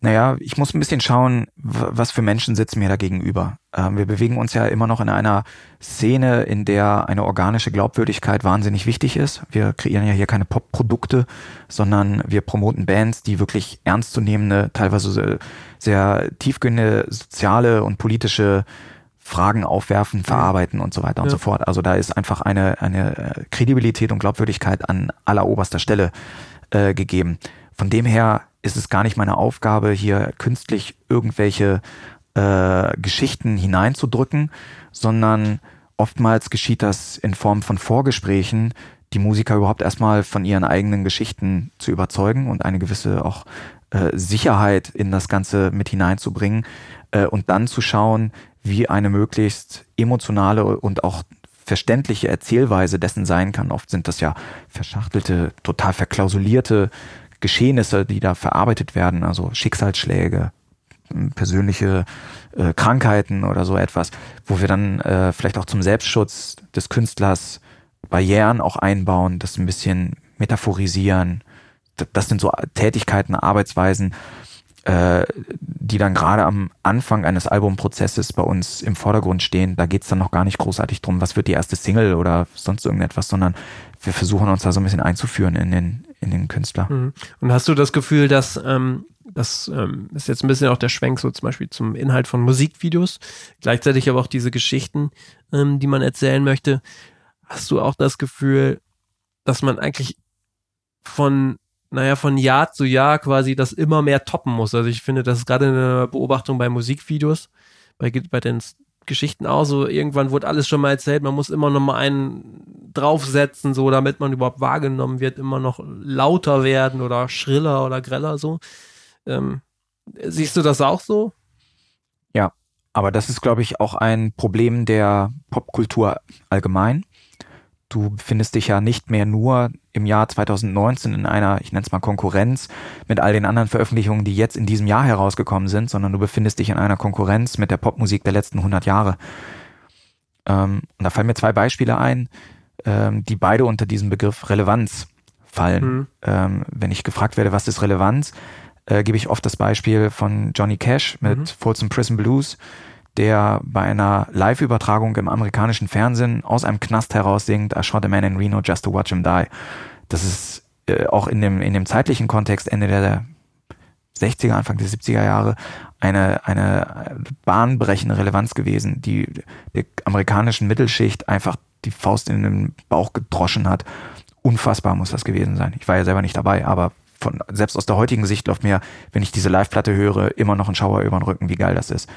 Naja, ich muss ein bisschen schauen, was für Menschen sitzen mir da gegenüber. Ähm, wir bewegen uns ja immer noch in einer Szene, in der eine organische Glaubwürdigkeit wahnsinnig wichtig ist. Wir kreieren ja hier keine Pop-Produkte, sondern wir promoten Bands, die wirklich ernstzunehmende, teilweise sehr tiefgehende soziale und politische Fragen aufwerfen, verarbeiten und so weiter ja. und so fort. Also da ist einfach eine, eine äh, Kredibilität und Glaubwürdigkeit an alleroberster Stelle äh, gegeben. Von dem her ist es gar nicht meine Aufgabe, hier künstlich irgendwelche äh, Geschichten hineinzudrücken, sondern oftmals geschieht das in Form von Vorgesprächen, die Musiker überhaupt erstmal von ihren eigenen Geschichten zu überzeugen und eine gewisse auch äh, Sicherheit in das Ganze mit hineinzubringen äh, und dann zu schauen, wie eine möglichst emotionale und auch verständliche Erzählweise dessen sein kann. Oft sind das ja verschachtelte, total verklausulierte Geschehnisse, die da verarbeitet werden, also Schicksalsschläge, persönliche äh, Krankheiten oder so etwas, wo wir dann äh, vielleicht auch zum Selbstschutz des Künstlers Barrieren auch einbauen, das ein bisschen metaphorisieren. Das sind so Tätigkeiten, Arbeitsweisen, äh, die dann gerade am Anfang eines Albumprozesses bei uns im Vordergrund stehen. Da geht's dann noch gar nicht großartig drum, was wird die erste Single oder sonst irgendetwas, sondern wir versuchen uns da so ein bisschen einzuführen in den, in den Künstler. Mhm. Und hast du das Gefühl, dass ähm, das ähm, ist jetzt ein bisschen auch der Schwenk so zum Beispiel zum Inhalt von Musikvideos, gleichzeitig aber auch diese Geschichten, ähm, die man erzählen möchte. Hast du auch das Gefühl, dass man eigentlich von naja, von Jahr zu Jahr quasi das immer mehr toppen muss. Also ich finde, das ist gerade eine Beobachtung bei Musikvideos, bei, bei den Geschichten auch so, irgendwann wurde alles schon mal erzählt, man muss immer noch mal einen draufsetzen, so damit man überhaupt wahrgenommen wird, immer noch lauter werden oder schriller oder greller so. Ähm, siehst du das auch so? Ja, aber das ist, glaube ich, auch ein Problem der Popkultur allgemein du befindest dich ja nicht mehr nur im Jahr 2019 in einer, ich nenne es mal Konkurrenz mit all den anderen Veröffentlichungen, die jetzt in diesem Jahr herausgekommen sind, sondern du befindest dich in einer Konkurrenz mit der Popmusik der letzten 100 Jahre. Ähm, und da fallen mir zwei Beispiele ein, ähm, die beide unter diesem Begriff Relevanz fallen. Mhm. Ähm, wenn ich gefragt werde, was ist Relevanz, äh, gebe ich oft das Beispiel von Johnny Cash mit mhm. Folsom Prison Blues der bei einer Live-Übertragung im amerikanischen Fernsehen aus einem Knast heraus singt, I shot a man in Reno just to watch him die. Das ist äh, auch in dem, in dem zeitlichen Kontext Ende der 60er, Anfang der 70er Jahre eine, eine bahnbrechende Relevanz gewesen, die der amerikanischen Mittelschicht einfach die Faust in den Bauch gedroschen hat. Unfassbar muss das gewesen sein. Ich war ja selber nicht dabei, aber von, selbst aus der heutigen Sicht läuft mir, wenn ich diese Live-Platte höre, immer noch ein Schauer über den Rücken, wie geil das ist.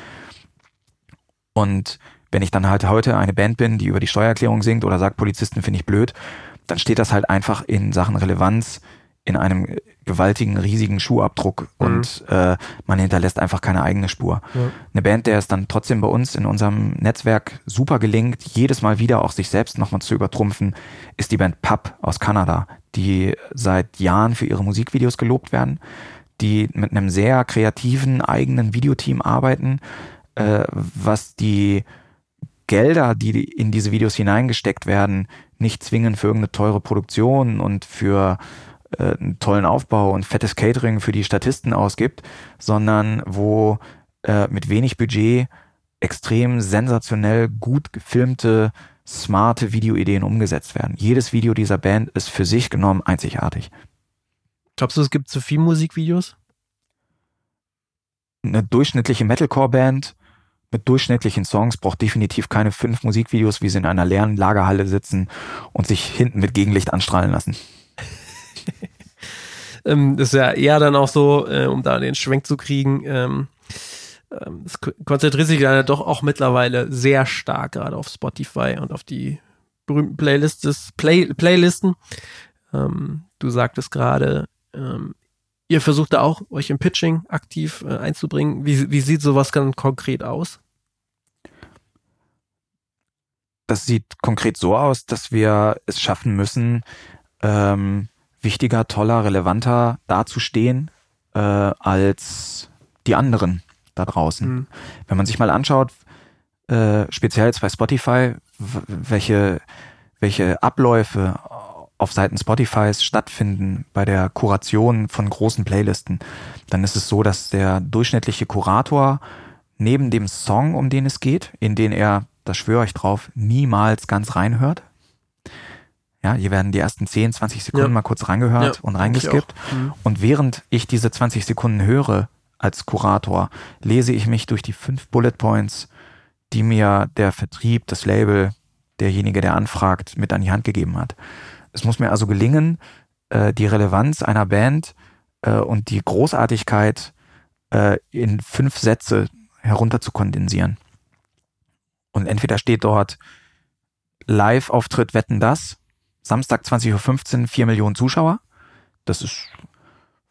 Und wenn ich dann halt heute eine Band bin, die über die Steuererklärung singt oder sagt, Polizisten finde ich blöd, dann steht das halt einfach in Sachen Relevanz in einem gewaltigen, riesigen Schuhabdruck mhm. und äh, man hinterlässt einfach keine eigene Spur. Ja. Eine Band, der es dann trotzdem bei uns in unserem Netzwerk super gelingt, jedes Mal wieder auch sich selbst nochmal zu übertrumpfen, ist die Band Pub aus Kanada, die seit Jahren für ihre Musikvideos gelobt werden, die mit einem sehr kreativen eigenen Videoteam arbeiten, äh, was die Gelder, die in diese Videos hineingesteckt werden, nicht zwingend für irgendeine teure Produktion und für äh, einen tollen Aufbau und fettes Catering für die Statisten ausgibt, sondern wo äh, mit wenig Budget extrem sensationell gut gefilmte, smarte Videoideen umgesetzt werden. Jedes Video dieser Band ist für sich genommen einzigartig. Glaubst du, es gibt zu viele Musikvideos? Eine durchschnittliche Metalcore-Band mit durchschnittlichen Songs braucht definitiv keine fünf Musikvideos, wie sie in einer leeren Lagerhalle sitzen und sich hinten mit Gegenlicht anstrahlen lassen. ähm, das ist ja eher dann auch so, äh, um da den Schwenk zu kriegen, ähm, ähm, es konzentriert sich dann doch auch mittlerweile sehr stark gerade auf Spotify und auf die berühmten Playlists, Play, Playlisten. Ähm, du sagtest gerade, ähm, ihr versucht da auch, euch im Pitching aktiv äh, einzubringen. Wie, wie sieht sowas ganz konkret aus? Das sieht konkret so aus, dass wir es schaffen müssen, ähm, wichtiger, toller, relevanter dazustehen äh, als die anderen da draußen. Mhm. Wenn man sich mal anschaut, äh, speziell jetzt bei Spotify, welche, welche Abläufe auf Seiten Spotifys stattfinden bei der Kuration von großen Playlisten, dann ist es so, dass der durchschnittliche Kurator neben dem Song, um den es geht, in den er das schwöre ich drauf, niemals ganz reinhört. Ja, hier werden die ersten 10, 20 Sekunden ja. mal kurz reingehört ja, und reingeskippt. Mhm. Und während ich diese 20 Sekunden höre als Kurator, lese ich mich durch die fünf Bullet Points, die mir der Vertrieb, das Label, derjenige, der anfragt, mit an die Hand gegeben hat. Es muss mir also gelingen, äh, die Relevanz einer Band äh, und die Großartigkeit äh, in fünf Sätze herunter zu kondensieren. Und entweder steht dort Live-Auftritt Wetten das, Samstag 20.15 Uhr, 4 Millionen Zuschauer. Das ist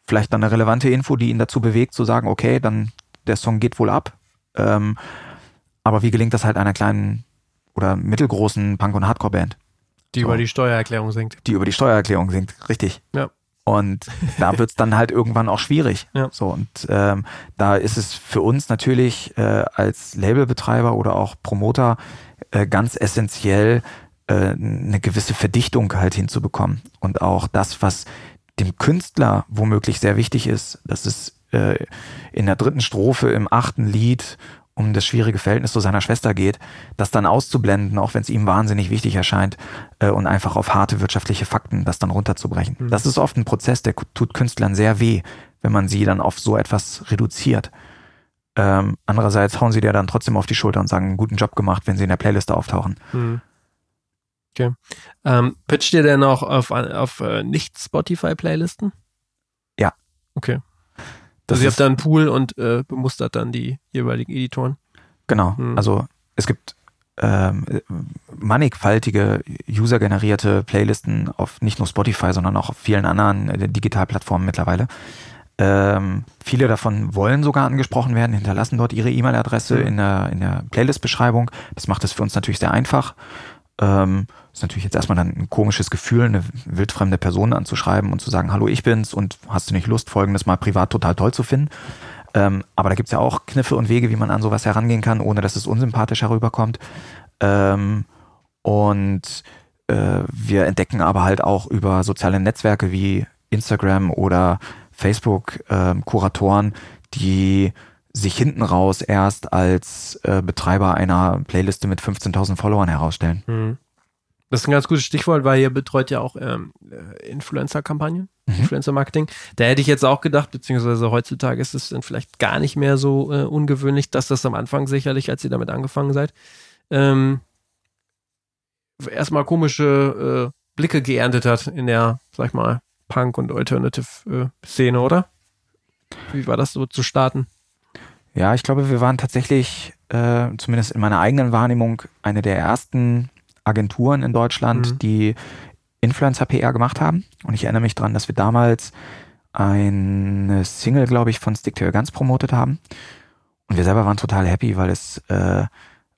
vielleicht dann eine relevante Info, die ihn dazu bewegt, zu sagen, okay, dann der Song geht wohl ab. Ähm, aber wie gelingt das halt einer kleinen oder mittelgroßen Punk- und Hardcore-Band? Die so. über die Steuererklärung singt. Die über die Steuererklärung singt, richtig. Ja. Und da wird's dann halt irgendwann auch schwierig. Ja. So, und ähm, da ist es für uns natürlich äh, als Labelbetreiber oder auch Promoter äh, ganz essentiell, äh, eine gewisse Verdichtung halt hinzubekommen. Und auch das, was dem Künstler womöglich sehr wichtig ist, dass es äh, in der dritten Strophe im achten Lied um das schwierige Verhältnis zu seiner Schwester geht, das dann auszublenden, auch wenn es ihm wahnsinnig wichtig erscheint, äh, und einfach auf harte wirtschaftliche Fakten das dann runterzubrechen. Mhm. Das ist oft ein Prozess, der tut Künstlern sehr weh, wenn man sie dann auf so etwas reduziert. Ähm, andererseits hauen sie dir dann trotzdem auf die Schulter und sagen, einen guten Job gemacht, wenn sie in der Playliste auftauchen. Hm. Okay. Ähm, pitcht ihr denn auch auf, auf äh, Nicht-Spotify-Playlisten? Ja. Okay. Das also ihr habt da einen Pool und äh, bemustert dann die jeweiligen Editoren. Genau. Hm. Also es gibt ähm, mannigfaltige usergenerierte Playlisten auf nicht nur Spotify, sondern auch auf vielen anderen äh, Digitalplattformen mittlerweile. Ähm, viele davon wollen sogar angesprochen werden, hinterlassen dort ihre E-Mail-Adresse in der, in der Playlist-Beschreibung. Das macht es für uns natürlich sehr einfach. Ähm, ist natürlich jetzt erstmal dann ein komisches Gefühl, eine wildfremde Person anzuschreiben und zu sagen, hallo, ich bin's und hast du nicht Lust, folgendes mal privat total toll zu finden. Ähm, aber da gibt's ja auch Kniffe und Wege, wie man an sowas herangehen kann, ohne dass es unsympathisch herüberkommt. Ähm, und äh, wir entdecken aber halt auch über soziale Netzwerke wie Instagram oder Facebook ähm, Kuratoren, die sich hinten raus erst als äh, Betreiber einer Playliste mit 15.000 Followern herausstellen. Hm. Das ist ein ganz gutes Stichwort, weil ihr betreut ja auch ähm, äh, Influencer-Kampagnen, Mhm. Influencer-Marketing. Da hätte ich jetzt auch gedacht, beziehungsweise heutzutage ist es dann vielleicht gar nicht mehr so äh, ungewöhnlich, dass das am Anfang sicherlich, als ihr damit angefangen seid, ähm, erstmal komische äh, Blicke geerntet hat in der, sag ich mal, Punk- und Alternative-Szene, oder? Wie war das so zu starten? Ja, ich glaube, wir waren tatsächlich, äh, zumindest in meiner eigenen Wahrnehmung, eine der ersten Agenturen in Deutschland, Mhm. die Influencer-PR gemacht haben. Und ich erinnere mich dran, dass wir damals eine Single, glaube ich, von Stick to Your Guns promotet haben. Und wir selber waren total happy, weil es äh,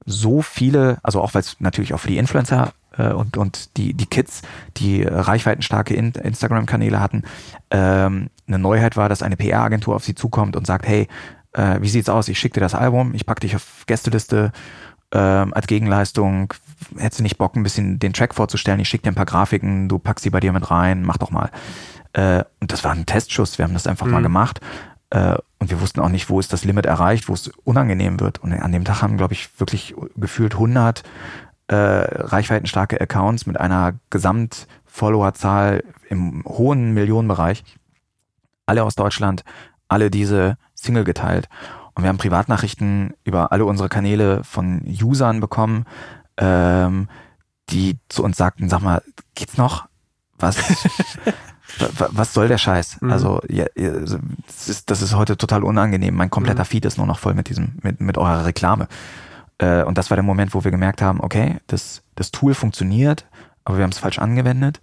so viele, also auch weil es natürlich auch für die Influencer äh, und, und die, die Kids, die reichweitenstarke in Instagram-Kanäle hatten, ähm, eine Neuheit war, dass eine PR-Agentur auf sie zukommt und sagt, hey, äh, wie sieht's aus? Ich schicke dir das Album, ich pack dich auf Gästeliste ähm, als Gegenleistung. Hättest du nicht Bock, ein bisschen den Track vorzustellen? Ich schicke dir ein paar Grafiken, du packst sie bei dir mit rein, mach doch mal. Äh, und das war ein Testschuss, wir haben das einfach mal Mhm. gemacht. Äh, und wir wussten auch nicht, wo ist das Limit erreicht, wo es unangenehm wird. Und an dem Tag haben, glaube ich, wirklich gefühlt 100 äh, reichweitenstarke Accounts mit einer Gesamt-Follower-Zahl im hohen Millionenbereich, alle aus Deutschland, alle diese Single geteilt. Und wir haben Privatnachrichten über alle unsere Kanäle von Usern bekommen, ähm, die zu uns sagten, sag mal, geht's noch? Was, wa- wa- was soll der Scheiß? Mhm. Also, ja, ja, das, ist, das ist heute total unangenehm. Mein kompletter Mhm. Feed ist nur noch voll mit diesem, mit, mit eurer Reklame. Äh, und das war der Moment, wo wir gemerkt haben, okay, das, das Tool funktioniert, aber wir haben es falsch angewendet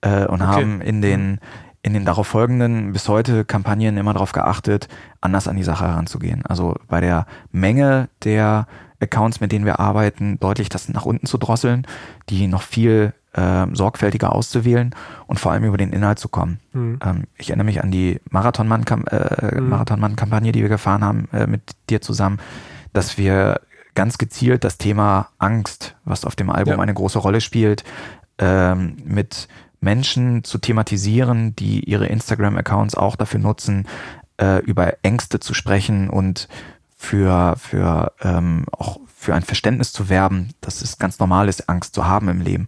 äh, und Okay. haben in den, in den darauf folgenden bis heute Kampagnen immer darauf geachtet, anders an die Sache heranzugehen. Also bei der Menge der Accounts, mit denen wir arbeiten, deutlich das nach unten zu drosseln, die noch viel ähm, sorgfältiger auszuwählen und vor allem über den Inhalt zu kommen. Hm. Ähm, ich erinnere mich an die Marathonmann-Kam äh, Mhm. Marathonmann-Kampagne, die wir gefahren haben äh, mit dir zusammen, dass wir ganz gezielt das Thema Angst, was auf dem Album Ja. eine große Rolle spielt, ähm, mit Menschen zu thematisieren, die ihre Instagram-Accounts auch dafür nutzen, äh, über Ängste zu sprechen und für, für ähm, auch für ein Verständnis zu werben, dass es ganz normal ist, Angst zu haben im Leben.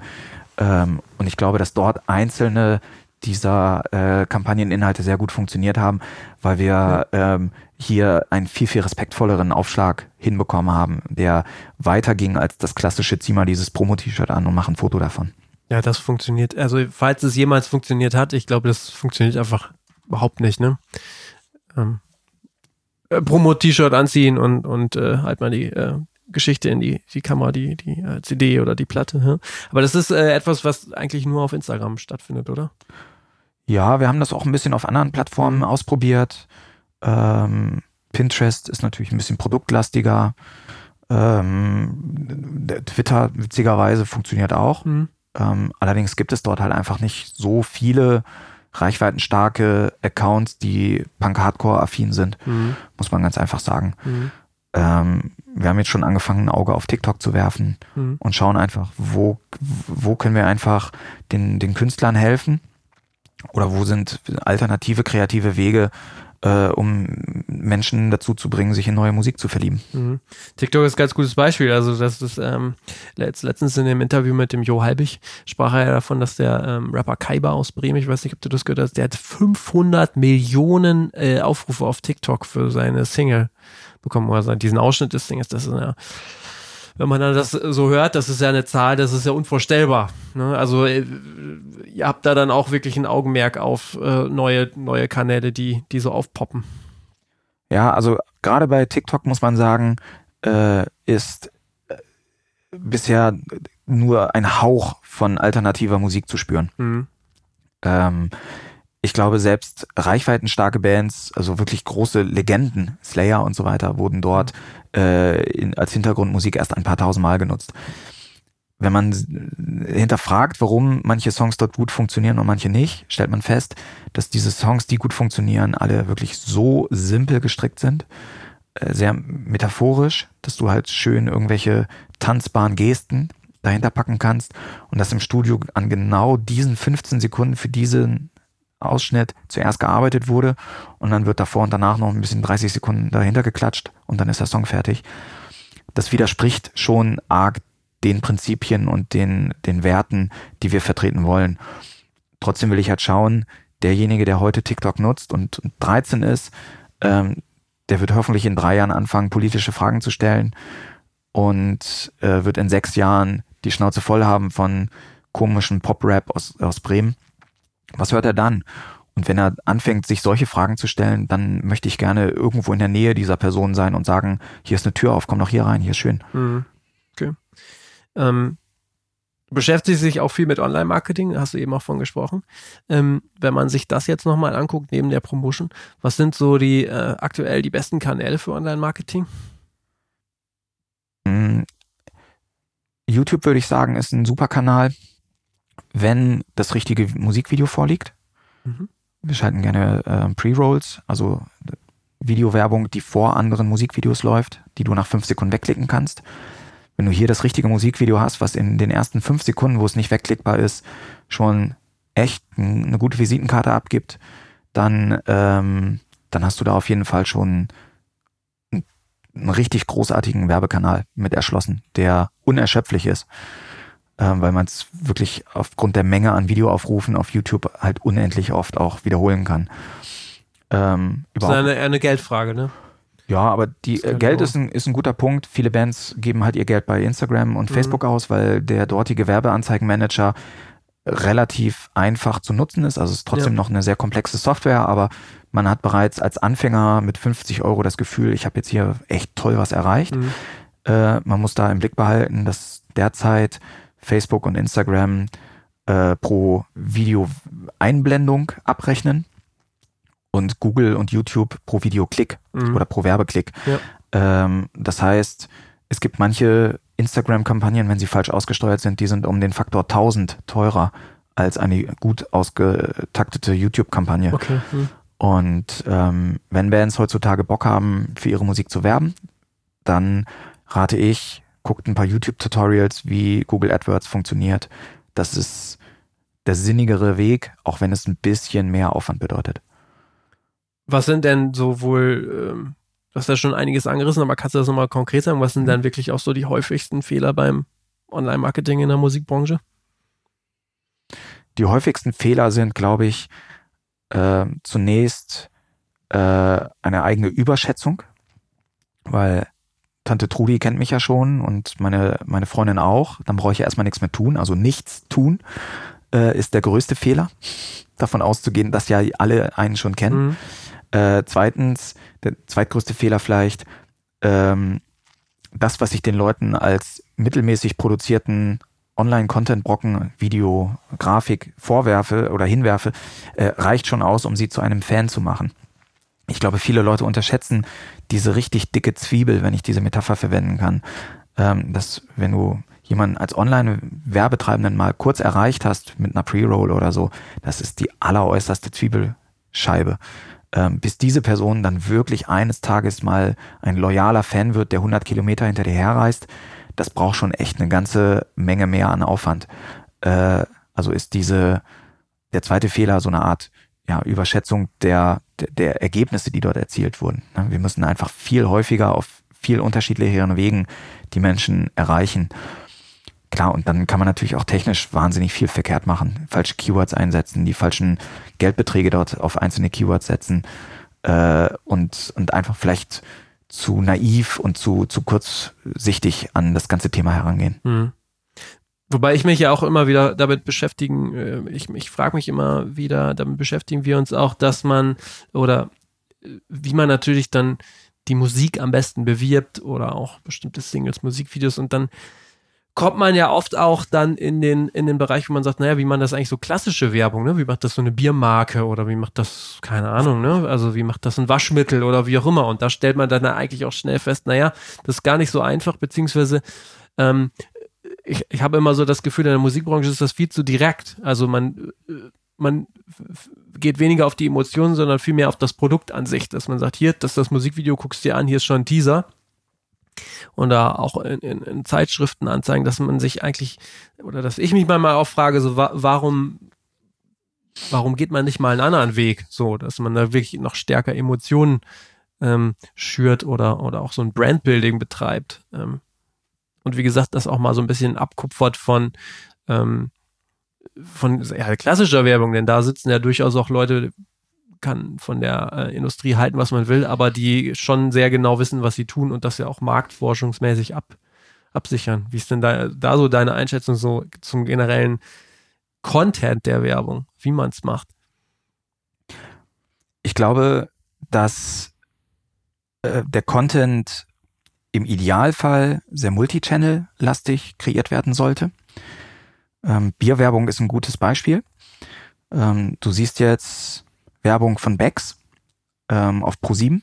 Ähm, und ich glaube, dass dort einzelne dieser äh, Kampagneninhalte sehr gut funktioniert haben, weil wir ähm, hier einen viel, viel respektvolleren Aufschlag hinbekommen haben, der weiter ging als das klassische Zieh mal dieses Promo-T-Shirt an und mach ein Foto davon. Ja, das funktioniert. Also, falls es jemals funktioniert hat, ich glaube, das funktioniert einfach überhaupt nicht, ne? Ähm, äh, Promo-T-Shirt anziehen und, und äh, halt mal die äh, Geschichte in die, die Kamera, die, die äh, CD oder die Platte. Ja? Aber das ist äh, etwas, was eigentlich nur auf Instagram stattfindet, oder? Ja, wir haben das auch ein bisschen auf anderen Plattformen ausprobiert. Ähm, Pinterest ist natürlich ein bisschen produktlastiger. Ähm, Twitter witzigerweise funktioniert auch. Mhm. Ähm, allerdings gibt es dort halt einfach nicht so viele reichweitenstarke Accounts, die Punk-Hardcore-affin sind, mhm. muss man ganz einfach sagen. Mhm. Ähm, wir haben jetzt schon angefangen, ein Auge auf TikTok zu werfen mhm. und schauen einfach, wo, wo können wir einfach den, den Künstlern helfen oder wo sind alternative kreative Wege, äh, um Menschen dazu zu bringen, sich in neue Musik zu verlieben. Mhm. TikTok ist ein ganz gutes Beispiel. Also das ist ähm, letztens in dem Interview mit dem Jo Halbig sprach er ja davon, dass der ähm, Rapper Kaiba aus Bremen, ich weiß nicht, ob du das gehört hast, der hat 500 Millionen äh, Aufrufe auf TikTok für seine Single bekommen. Also diesen Ausschnitt des Singles, das ist ja wenn man dann das so hört, das ist ja eine Zahl, das ist ja unvorstellbar. Ne? Also äh, ihr habt da dann auch wirklich ein Augenmerk auf äh, neue, neue Kanäle, die, die so aufpoppen. Ja, also gerade bei TikTok muss man sagen, äh, ist äh, bisher nur ein Hauch von alternativer Musik zu spüren. Mhm. Ähm, ich glaube, selbst reichweitenstarke Bands, also wirklich große Legenden, Slayer und so weiter, wurden dort äh, in, als Hintergrundmusik erst ein paar tausend Mal genutzt. Wenn man hinterfragt, warum manche Songs dort gut funktionieren und manche nicht, stellt man fest, dass diese Songs, die gut funktionieren, alle wirklich so simpel gestrickt sind, äh, sehr metaphorisch, dass du halt schön irgendwelche tanzbaren Gesten dahinter packen kannst und dass im Studio an genau diesen 15 Sekunden für diesen Ausschnitt zuerst gearbeitet wurde und dann wird davor und danach noch ein bisschen 30 Sekunden dahinter geklatscht und dann ist der Song fertig. Das widerspricht schon arg den Prinzipien und den, den Werten, die wir vertreten wollen. Trotzdem will ich halt schauen, derjenige, der heute TikTok nutzt und 13 ist, ähm, der wird hoffentlich in drei Jahren anfangen, politische Fragen zu stellen und äh, wird in sechs Jahren die Schnauze voll haben von komischen Pop-Rap aus, aus Bremen was hört er dann? Und wenn er anfängt, sich solche Fragen zu stellen, dann möchte ich gerne irgendwo in der Nähe dieser Person sein und sagen, hier ist eine Tür auf, komm doch hier rein, hier ist schön. Mhm. Okay. Ähm, beschäftigt sich auch viel mit Online-Marketing, hast du eben auch von gesprochen. Ähm, wenn man sich das jetzt nochmal anguckt, neben der Promotion, was sind so die äh, aktuell die besten Kanäle für Online-Marketing? Mhm. YouTube würde ich sagen, ist ein super Kanal wenn das richtige Musikvideo vorliegt. Mhm. Wir schalten gerne äh, Pre-Rolls, also Videowerbung, die vor anderen Musikvideos läuft, die du nach fünf Sekunden wegklicken kannst. Wenn du hier das richtige Musikvideo hast, was in den ersten fünf Sekunden, wo es nicht wegklickbar ist, schon echt eine gute Visitenkarte abgibt, dann, ähm, dann hast du da auf jeden Fall schon einen richtig großartigen Werbekanal mit erschlossen, der unerschöpflich ist weil man es wirklich aufgrund der Menge an Videoaufrufen auf YouTube halt unendlich oft auch wiederholen kann. Ähm, das ist eine, eine Geldfrage, ne? Ja, aber die äh, Geld ist ein, ist ein guter Punkt. Viele Bands geben halt ihr Geld bei Instagram und mhm. Facebook aus, weil der dortige Werbeanzeigenmanager relativ einfach zu nutzen ist. Also es ist trotzdem ja. noch eine sehr komplexe Software, aber man hat bereits als Anfänger mit 50 Euro das Gefühl, ich habe jetzt hier echt toll was erreicht. Mhm. Äh, man muss da im Blick behalten, dass derzeit Facebook und Instagram äh, pro Video-Einblendung abrechnen und Google und YouTube pro Videoklick mhm. oder pro Werbeklick. Ja. Ähm, das heißt, es gibt manche Instagram-Kampagnen, wenn sie falsch ausgesteuert sind, die sind um den Faktor 1000 teurer als eine gut ausgetaktete YouTube-Kampagne. Okay. Mhm. Und ähm, wenn Bands heutzutage Bock haben, für ihre Musik zu werben, dann rate ich, guckt ein paar YouTube-Tutorials, wie Google AdWords funktioniert. Das ist der sinnigere Weg, auch wenn es ein bisschen mehr Aufwand bedeutet. Was sind denn so wohl, ähm, du hast ja schon einiges angerissen, aber kannst du das nochmal konkret sagen? Was sind dann wirklich auch so die häufigsten Fehler beim Online-Marketing in der Musikbranche? Die häufigsten Fehler sind, glaube ich, äh, zunächst äh, eine eigene Überschätzung, weil Tante Trudi kennt mich ja schon und meine, meine Freundin auch. Dann brauche ich ja erstmal nichts mehr tun. Also nichts tun äh, ist der größte Fehler. Davon auszugehen, dass ja alle einen schon kennen. Mhm. Äh, zweitens, der zweitgrößte Fehler vielleicht, ähm, das, was ich den Leuten als mittelmäßig produzierten Online-Content-Brocken, Video, Grafik vorwerfe oder hinwerfe, äh, reicht schon aus, um sie zu einem Fan zu machen. Ich glaube, viele Leute unterschätzen diese richtig dicke Zwiebel, wenn ich diese Metapher verwenden kann. Ähm, dass wenn du jemanden als Online-Werbetreibenden mal kurz erreicht hast mit einer Pre-Roll oder so, das ist die alleräußerste Zwiebelscheibe. Ähm, bis diese Person dann wirklich eines Tages mal ein loyaler Fan wird, der 100 Kilometer hinter dir herreist, das braucht schon echt eine ganze Menge mehr an Aufwand. Äh, also ist diese, der zweite Fehler so eine Art ja, Überschätzung der, der, Ergebnisse, die dort erzielt wurden. Ne, wir müssen einfach viel häufiger auf viel unterschiedlicheren Wegen die Menschen erreichen. Klar, und dann kann man natürlich auch technisch wahnsinnig viel verkehrt machen. Falsche Keywords einsetzen, die falschen Geldbeträge dort auf einzelne Keywords setzen äh, und, und einfach vielleicht zu naiv und zu, zu kurzsichtig an das ganze Thema herangehen. Mhm. Wobei ich mich ja auch immer wieder damit beschäftigen, äh, ich, ich frage mich immer wieder, damit beschäftigen wir uns auch, dass man oder äh, wie man natürlich dann die Musik am besten bewirbt oder auch bestimmte Singles, Musikvideos und dann kommt man ja oft auch dann in den, in den Bereich, wo man sagt, naja, wie man das eigentlich so klassische Werbung, ne? Wie macht das so eine Biermarke oder wie macht das, keine Ahnung, ne? Also wie macht das ein Waschmittel oder wie auch immer. Und da stellt man dann eigentlich auch schnell fest, naja, das ist gar nicht so einfach, beziehungsweise ähm, ich, ich habe immer so das Gefühl, in der Musikbranche ist das viel zu direkt. Also man, man geht weniger auf die Emotionen, sondern vielmehr auf das Produkt an sich, dass man sagt, hier, das ist das Musikvideo, guckst dir an, hier ist schon ein Teaser und da auch in, in, in, Zeitschriften anzeigen, dass man sich eigentlich, oder dass ich mich manchmal auch frage, so wa warum, warum geht man nicht mal einen anderen Weg, so, dass man da wirklich noch stärker Emotionen ähm, schürt oder, oder auch so ein Brandbuilding betreibt. Ähm, und wie gesagt, das auch mal so ein bisschen abkupfert von, ähm, von ja, klassischer Werbung, denn da sitzen ja durchaus auch Leute, kann von der äh, Industrie halten, was man will, aber die schon sehr genau wissen, was sie tun und das ja auch marktforschungsmäßig ab, absichern. Wie ist denn da, da so deine Einschätzung so zum generellen Content der Werbung, wie man es macht? Ich glaube, dass äh, der Content im Idealfall sehr multichannel-lastig kreiert werden sollte. Ähm, Bierwerbung ist ein gutes Beispiel. Ähm, du siehst jetzt Werbung von Becks ähm, auf Pro7.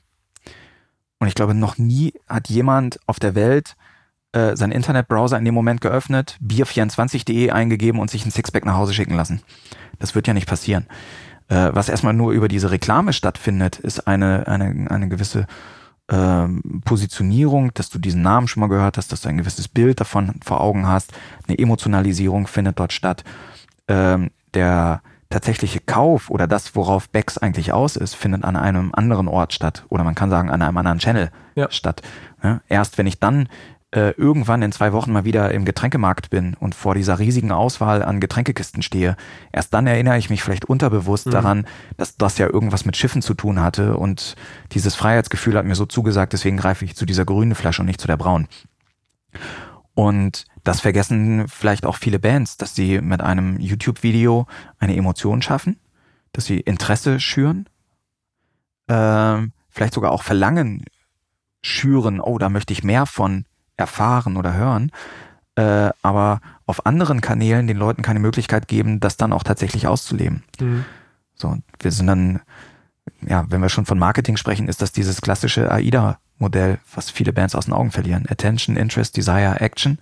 Und ich glaube, noch nie hat jemand auf der Welt äh, seinen Internetbrowser in dem Moment geöffnet, bier24.de eingegeben und sich ein Sixpack nach Hause schicken lassen. Das wird ja nicht passieren. Äh, was erstmal nur über diese Reklame stattfindet, ist eine, eine, eine gewisse ähm, Positionierung, dass du diesen Namen schon mal gehört hast, dass du ein gewisses Bild davon vor Augen hast. Eine Emotionalisierung findet dort statt. Ähm, der tatsächliche Kauf oder das, worauf Becks eigentlich aus ist, findet an einem anderen Ort statt. Oder man kann sagen, an einem anderen Channel ja. statt. Ja, erst wenn ich dann äh, irgendwann in zwei Wochen mal wieder im Getränkemarkt bin und vor dieser riesigen Auswahl an Getränkekisten stehe, erst dann erinnere ich mich vielleicht unterbewusst mhm. daran, dass das ja irgendwas mit Schiffen zu tun hatte und dieses Freiheitsgefühl hat mir so zugesagt, deswegen greife ich zu dieser grünen Flasche und nicht zu der braunen. Und das vergessen vielleicht auch viele Bands, dass sie mit einem YouTube-Video eine Emotion schaffen, dass sie Interesse schüren, äh, vielleicht sogar auch Verlangen schüren, oh, da möchte ich mehr von erfahren oder hören, äh, aber auf anderen Kanälen den Leuten keine Möglichkeit geben, das dann auch tatsächlich auszuleben. Mhm. So, wir sind dann, ja, wenn wir schon von Marketing sprechen, ist das dieses klassische AIDA Modell, was viele Bands aus den Augen verlieren. Attention, Interest, Desire, Action.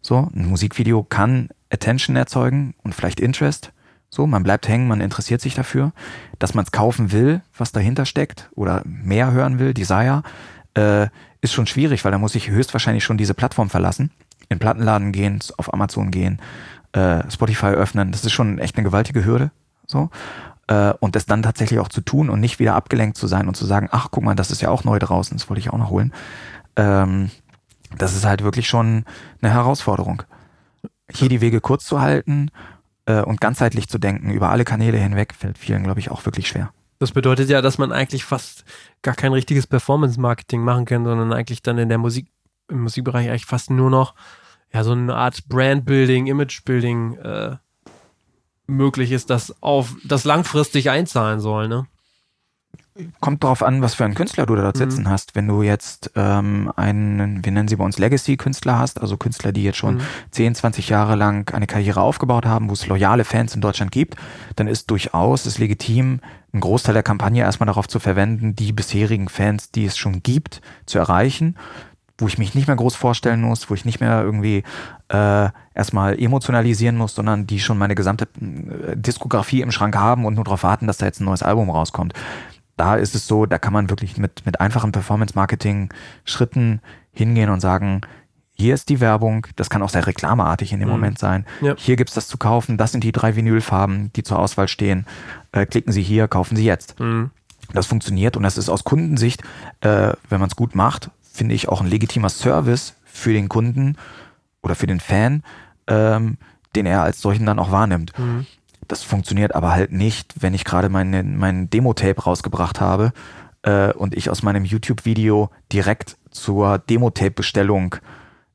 So, ein Musikvideo kann Attention erzeugen und vielleicht Interest. So, man bleibt hängen, man interessiert sich dafür. Dass man es kaufen will, was dahinter steckt oder mehr hören will, Desire, äh, ist schon schwierig, weil da muss ich höchstwahrscheinlich schon diese Plattform verlassen, in Plattenladen gehen, auf Amazon gehen, äh, Spotify öffnen. Das ist schon echt eine gewaltige Hürde. So äh, und das dann tatsächlich auch zu tun und nicht wieder abgelenkt zu sein und zu sagen, ach guck mal, das ist ja auch neu draußen, das wollte ich auch noch holen. Ähm, das ist halt wirklich schon eine Herausforderung. Hier die Wege kurz zu halten äh, und ganzheitlich zu denken über alle Kanäle hinweg, fällt vielen, glaube ich, auch wirklich schwer. Das bedeutet ja, dass man eigentlich fast gar kein richtiges Performance-Marketing machen kann, sondern eigentlich dann in der Musik, im Musikbereich eigentlich fast nur noch ja so eine Art Brand-Building, Image-Building äh, möglich ist, dass auf das langfristig einzahlen soll, ne? Kommt darauf an, was für einen Künstler du da dort mhm. sitzen hast. Wenn du jetzt ähm, einen, wir nennen sie bei uns Legacy-Künstler hast, also Künstler, die jetzt schon mhm. 10, 20 Jahre lang eine Karriere aufgebaut haben, wo es loyale Fans in Deutschland gibt, dann ist durchaus es legitim, einen Großteil der Kampagne erstmal darauf zu verwenden, die bisherigen Fans, die es schon gibt, zu erreichen wo ich mich nicht mehr groß vorstellen muss, wo ich nicht mehr irgendwie äh, erstmal emotionalisieren muss, sondern die schon meine gesamte äh, Diskografie im Schrank haben und nur darauf warten, dass da jetzt ein neues Album rauskommt. Da ist es so, da kann man wirklich mit, mit einfachen Performance-Marketing-Schritten hingehen und sagen, hier ist die Werbung, das kann auch sehr reklameartig in dem mhm. Moment sein. Ja. Hier gibt's das zu kaufen, das sind die drei Vinylfarben, die zur Auswahl stehen. Äh, klicken Sie hier, kaufen Sie jetzt. Mhm. Das funktioniert und das ist aus Kundensicht, äh, wenn man es gut macht, finde ich auch ein legitimer Service für den Kunden oder für den Fan, ähm, den er als solchen dann auch wahrnimmt. Mhm. Das funktioniert aber halt nicht, wenn ich gerade mein, mein Demo-Tape rausgebracht habe äh, und ich aus meinem YouTube-Video direkt zur Demo-Tape-Bestellung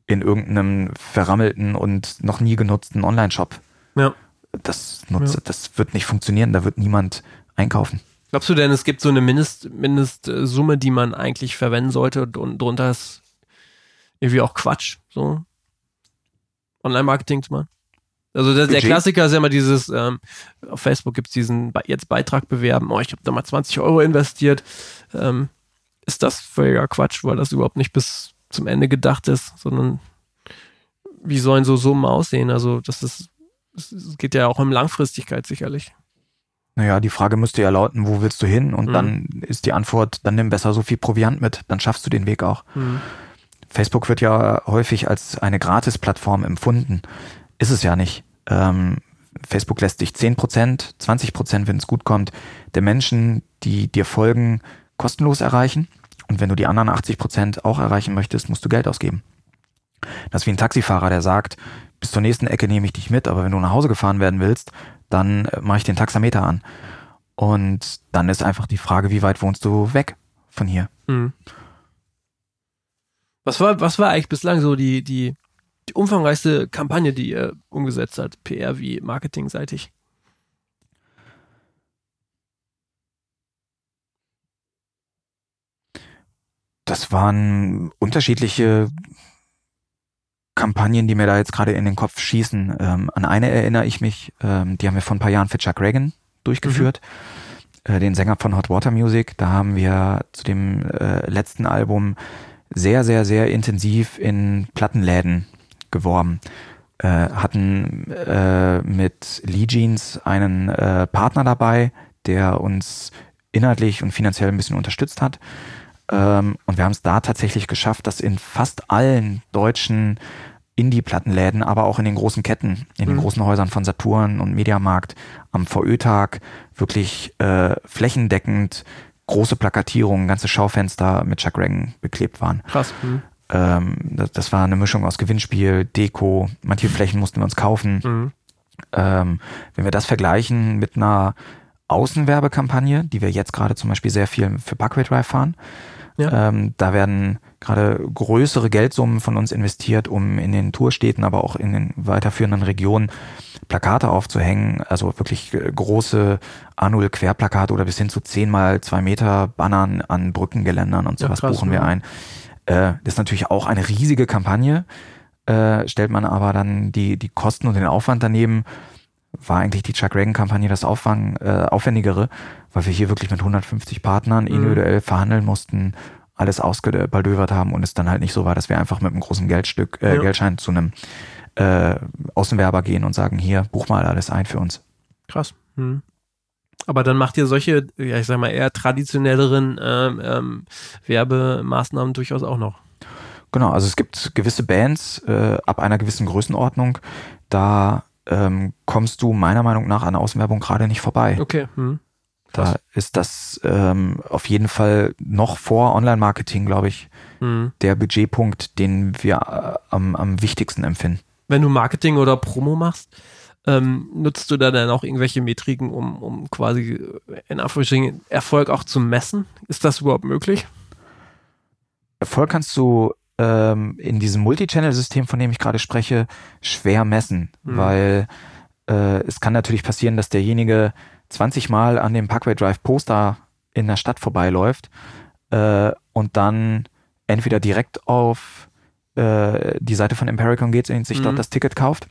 in irgendeinem verrammelten und noch nie genutzten Online-Shop. Ja. Das, nutze, ja. das wird nicht funktionieren, da wird niemand einkaufen. Glaubst du denn, es gibt so eine Mindest, Mindestsumme, die man eigentlich verwenden sollte und drunter ist irgendwie auch Quatsch, so Online-Marketing zu machen? Also der, der, Klassiker ist ja immer dieses, ähm, auf Facebook gibt es diesen jetzt Beitrag bewerben, oh, ich habe da mal 20 Euro investiert. Ähm, ist das völliger Quatsch, weil das überhaupt nicht bis zum Ende gedacht ist, sondern wie sollen so Summen aussehen? Also das ist, es geht ja auch um Langfristigkeit sicherlich. Naja, die Frage müsste ja lauten, wo willst du hin? Und mhm. dann ist die Antwort, dann nimm besser so viel Proviant mit, dann schaffst du den Weg auch. Mhm. Facebook wird ja häufig als eine Gratis-Plattform empfunden. Ist es ja nicht. Ähm, Facebook lässt dich 10%, 20%, wenn es gut kommt, der Menschen, die dir folgen, kostenlos erreichen. Und wenn du die anderen 80% auch erreichen möchtest, musst du Geld ausgeben. Das ist wie ein Taxifahrer, der sagt, bis zur nächsten Ecke nehme ich dich mit, aber wenn du nach Hause gefahren werden willst, dann äh, mache ich den Taxameter an. Und dann ist einfach die Frage, wie weit wohnst du weg von hier? Mhm. Was war, was war eigentlich bislang so die, die die umfangreichste Kampagne, die ihr umgesetzt habt, PR wie marketingseitig? Das waren unterschiedliche Kampagnen, die mir da jetzt gerade in den Kopf schießen. Ähm, an eine erinnere ich mich, ähm, die haben wir vor ein paar Jahren für Chuck Reagan durchgeführt, mhm. äh, den Sänger von Hot Water Music. Da haben wir zu dem äh, letzten Album sehr, sehr, sehr intensiv in Plattenläden geworben. Äh, hatten äh, mit Lee Jeans einen äh, Partner dabei, der uns inhaltlich und finanziell ein bisschen unterstützt hat. Ähm, und wir haben es da tatsächlich geschafft, dass in fast allen deutschen Indie-Plattenläden, aber auch in den großen Ketten, in mhm. den großen Häusern von Saturn und Mediamarkt am VÖ-Tag wirklich äh, flächendeckend große Plakatierungen, ganze Schaufenster mit Chuck Reagan beklebt waren. Krass. Mhm. Ähm, das, das, war eine Mischung aus Gewinnspiel, Deko, manche Flächen mussten wir uns kaufen. Mhm. Ähm, wenn wir das vergleichen mit einer Außenwerbekampagne, die wir jetzt gerade zum Beispiel sehr viel für Parkway Drive fahren, ja. ähm, da werden gerade größere Geldsummen von uns investiert, um in den Tourstädten, aber auch in den weiterführenden Regionen Plakate aufzuhängen, also wirklich große A0-Querplakate oder bis hin zu 10 mal 2 Meter Bannern an Brückengeländern und sowas ja, krass, buchen wir ein. Äh, das ist natürlich auch eine riesige Kampagne. Äh, stellt man aber dann die, die Kosten und den Aufwand daneben, war eigentlich die Chuck Reagan-Kampagne das Auffang, äh, aufwendigere, weil wir hier wirklich mit 150 Partnern mhm. individuell verhandeln mussten, alles ausgebaldövert haben und es dann halt nicht so war, dass wir einfach mit einem großen Geldstück, äh, ja. Geldschein zu einem äh, Außenwerber gehen und sagen, hier, buch mal alles ein für uns. Krass. Mhm. Aber dann macht ihr solche, ja, ich sag mal, eher traditionelleren ähm, ähm, Werbemaßnahmen durchaus auch noch. Genau, also es gibt gewisse Bands äh, ab einer gewissen Größenordnung, da ähm, kommst du meiner Meinung nach an Außenwerbung gerade nicht vorbei. Okay. Hm. Da ist das ähm, auf jeden Fall noch vor Online-Marketing, glaube ich, hm. der Budgetpunkt, den wir äh, am, am wichtigsten empfinden. Wenn du Marketing oder Promo machst, ähm, nutzt du da dann auch irgendwelche Metriken, um, um quasi äh, in Anführungsstrichen Erfolg auch zu messen? Ist das überhaupt möglich? Erfolg kannst du ähm, in diesem Multichannel-System, von dem ich gerade spreche, schwer messen, mhm. weil äh, es kann natürlich passieren, dass derjenige 20 Mal an dem Parkway Drive Poster in der Stadt vorbeiläuft äh, und dann entweder direkt auf äh, die Seite von Impericon geht und sich mhm. dort das Ticket kauft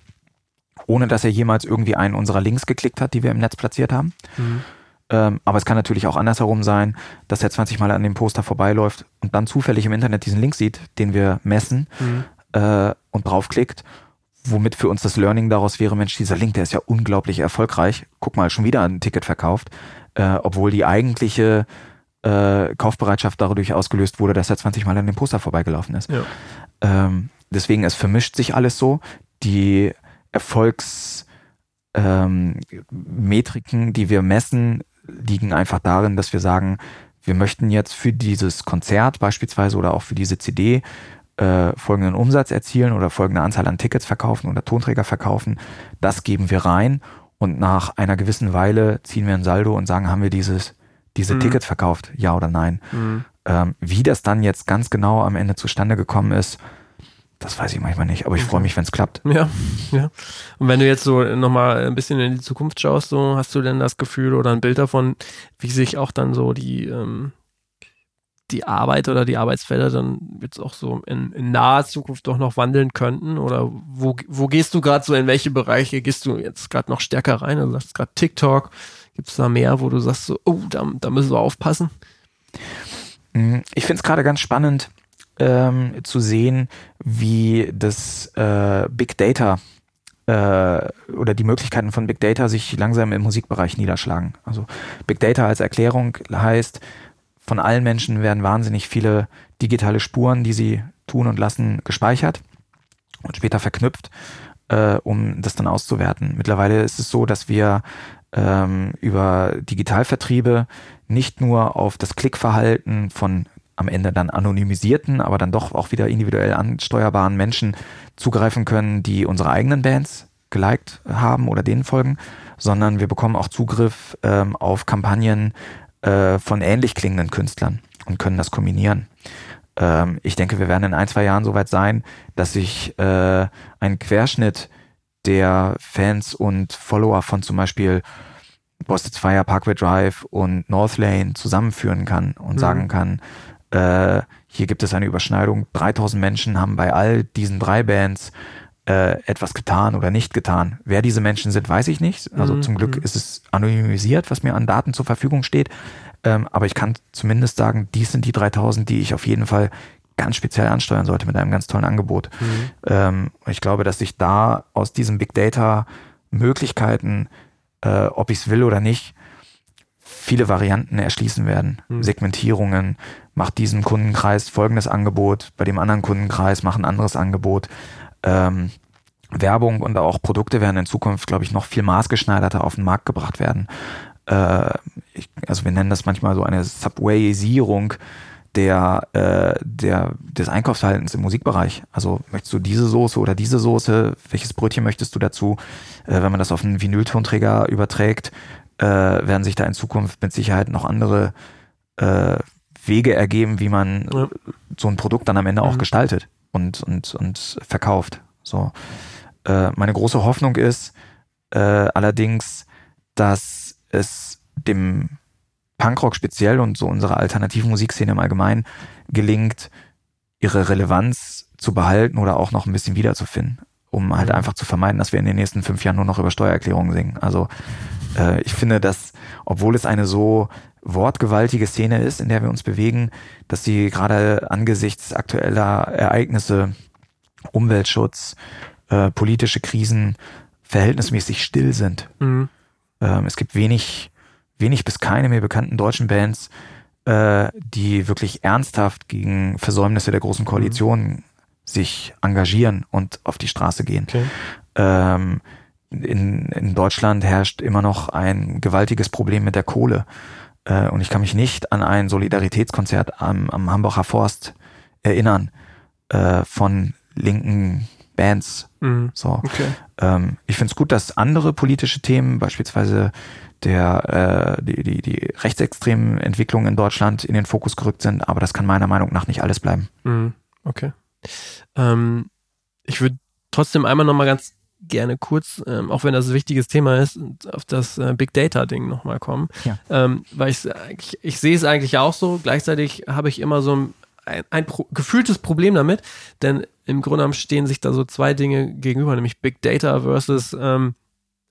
ohne dass er jemals irgendwie einen unserer Links geklickt hat, die wir im Netz platziert haben. Mhm. Ähm, aber es kann natürlich auch andersherum sein, dass er 20 Mal an dem Poster vorbeiläuft und dann zufällig im Internet diesen Link sieht, den wir messen mhm. äh, und draufklickt, womit für uns das Learning daraus wäre, Mensch, dieser Link, der ist ja unglaublich erfolgreich. Guck mal, schon wieder ein Ticket verkauft, äh, obwohl die eigentliche äh, Kaufbereitschaft dadurch ausgelöst wurde, dass er 20 Mal an dem Poster vorbeigelaufen ist. Ja. Ähm, deswegen, es vermischt sich alles so. Die Erfolgsmetriken, ähm, die wir messen, liegen einfach darin, dass wir sagen, wir möchten jetzt für dieses Konzert beispielsweise oder auch für diese CD äh, folgenden Umsatz erzielen oder folgende Anzahl an Tickets verkaufen oder Tonträger verkaufen. Das geben wir rein und nach einer gewissen Weile ziehen wir ein Saldo und sagen, haben wir dieses, diese mhm. Tickets verkauft, ja oder nein. Mhm. Ähm, wie das dann jetzt ganz genau am Ende zustande gekommen ist, das weiß ich manchmal nicht, aber ich freue mich, wenn es klappt. Ja, ja. Und wenn du jetzt so nochmal ein bisschen in die Zukunft schaust, so hast du denn das Gefühl oder ein Bild davon, wie sich auch dann so die, ähm, die Arbeit oder die Arbeitsfelder dann jetzt auch so in, in naher Zukunft doch noch wandeln könnten? Oder wo, wo gehst du gerade so, in welche Bereiche gehst du jetzt gerade noch stärker rein? Du sagst gerade TikTok, gibt es da mehr, wo du sagst so, oh, da, da müssen wir aufpassen? Mhm. Ich finde es gerade ganz spannend, ähm, zu sehen, wie das äh, Big Data äh, oder die Möglichkeiten von Big Data sich langsam im Musikbereich niederschlagen. Also Big Data als Erklärung heißt, von allen Menschen werden wahnsinnig viele digitale Spuren, die sie tun und lassen, gespeichert und später verknüpft, äh, um das dann auszuwerten. Mittlerweile ist es so, dass wir ähm, über Digitalvertriebe nicht nur auf das Klickverhalten von am Ende dann anonymisierten, aber dann doch auch wieder individuell ansteuerbaren Menschen zugreifen können, die unsere eigenen Bands geliked haben oder denen folgen, sondern wir bekommen auch Zugriff ähm, auf Kampagnen äh, von ähnlich klingenden Künstlern und können das kombinieren. Ähm, ich denke, wir werden in ein, zwei Jahren soweit sein, dass sich äh, ein Querschnitt der Fans und Follower von zum Beispiel Boston's Fire, Parkway Drive und North Lane zusammenführen kann und mhm. sagen kann, äh, hier gibt es eine Überschneidung. 3000 Menschen haben bei all diesen drei Bands äh, etwas getan oder nicht getan. Wer diese Menschen sind, weiß ich nicht. Also mhm. zum Glück ist es anonymisiert, was mir an Daten zur Verfügung steht. Ähm, aber ich kann zumindest sagen, dies sind die 3000, die ich auf jeden Fall ganz speziell ansteuern sollte mit einem ganz tollen Angebot. Mhm. Ähm, ich glaube, dass sich da aus diesen Big Data Möglichkeiten, äh, ob ich es will oder nicht, viele Varianten erschließen werden. Mhm. Segmentierungen, macht diesem Kundenkreis folgendes Angebot, bei dem anderen Kundenkreis macht ein anderes Angebot. Ähm, Werbung und auch Produkte werden in Zukunft, glaube ich, noch viel maßgeschneiderter auf den Markt gebracht werden. Äh, ich, also wir nennen das manchmal so eine Subwayisierung der, äh, der, des Einkaufsverhaltens im Musikbereich. Also möchtest du diese Soße oder diese Soße? Welches Brötchen möchtest du dazu? Äh, wenn man das auf einen Vinyltonträger überträgt, äh, werden sich da in Zukunft mit Sicherheit noch andere äh, Wege ergeben, wie man ja. so ein Produkt dann am Ende auch mhm. gestaltet und, und, und verkauft. So. Äh, meine große Hoffnung ist äh, allerdings, dass es dem Punkrock speziell und so unserer alternativen Musikszene im Allgemeinen gelingt, ihre Relevanz zu behalten oder auch noch ein bisschen wiederzufinden, um halt einfach zu vermeiden, dass wir in den nächsten fünf Jahren nur noch über Steuererklärungen singen. Also äh, ich finde, dass, obwohl es eine so wortgewaltige Szene ist, in der wir uns bewegen, dass sie gerade angesichts aktueller Ereignisse, Umweltschutz, äh, politische Krisen verhältnismäßig still sind. Mhm. Ähm, es gibt wenig, wenig bis keine mir bekannten deutschen Bands, äh, die wirklich ernsthaft gegen Versäumnisse der großen Koalition mhm. Sich engagieren und auf die Straße gehen. Okay. Ähm, in, in Deutschland herrscht immer noch ein gewaltiges Problem mit der Kohle. Äh, und ich kann mich nicht an ein Solidaritätskonzert am, am Hambacher Forst erinnern äh, von linken Bands. Mhm. So. Okay. Ähm, ich finde es gut, dass andere politische Themen, beispielsweise der äh, die, die, die rechtsextremen Entwicklungen in Deutschland in den Fokus gerückt sind, aber das kann meiner Meinung nach nicht alles bleiben. Mhm. Okay. Ähm, ich würde trotzdem einmal nochmal ganz gerne kurz, ähm, auch wenn das ein wichtiges Thema ist, auf das äh, Big Data-Ding nochmal kommen. Ja. Ähm, weil ich, ich, ich sehe es eigentlich auch so. Gleichzeitig habe ich immer so ein, ein, ein Pro gefühltes Problem damit, denn im Grunde genommen stehen sich da so zwei Dinge gegenüber, nämlich Big Data versus ähm,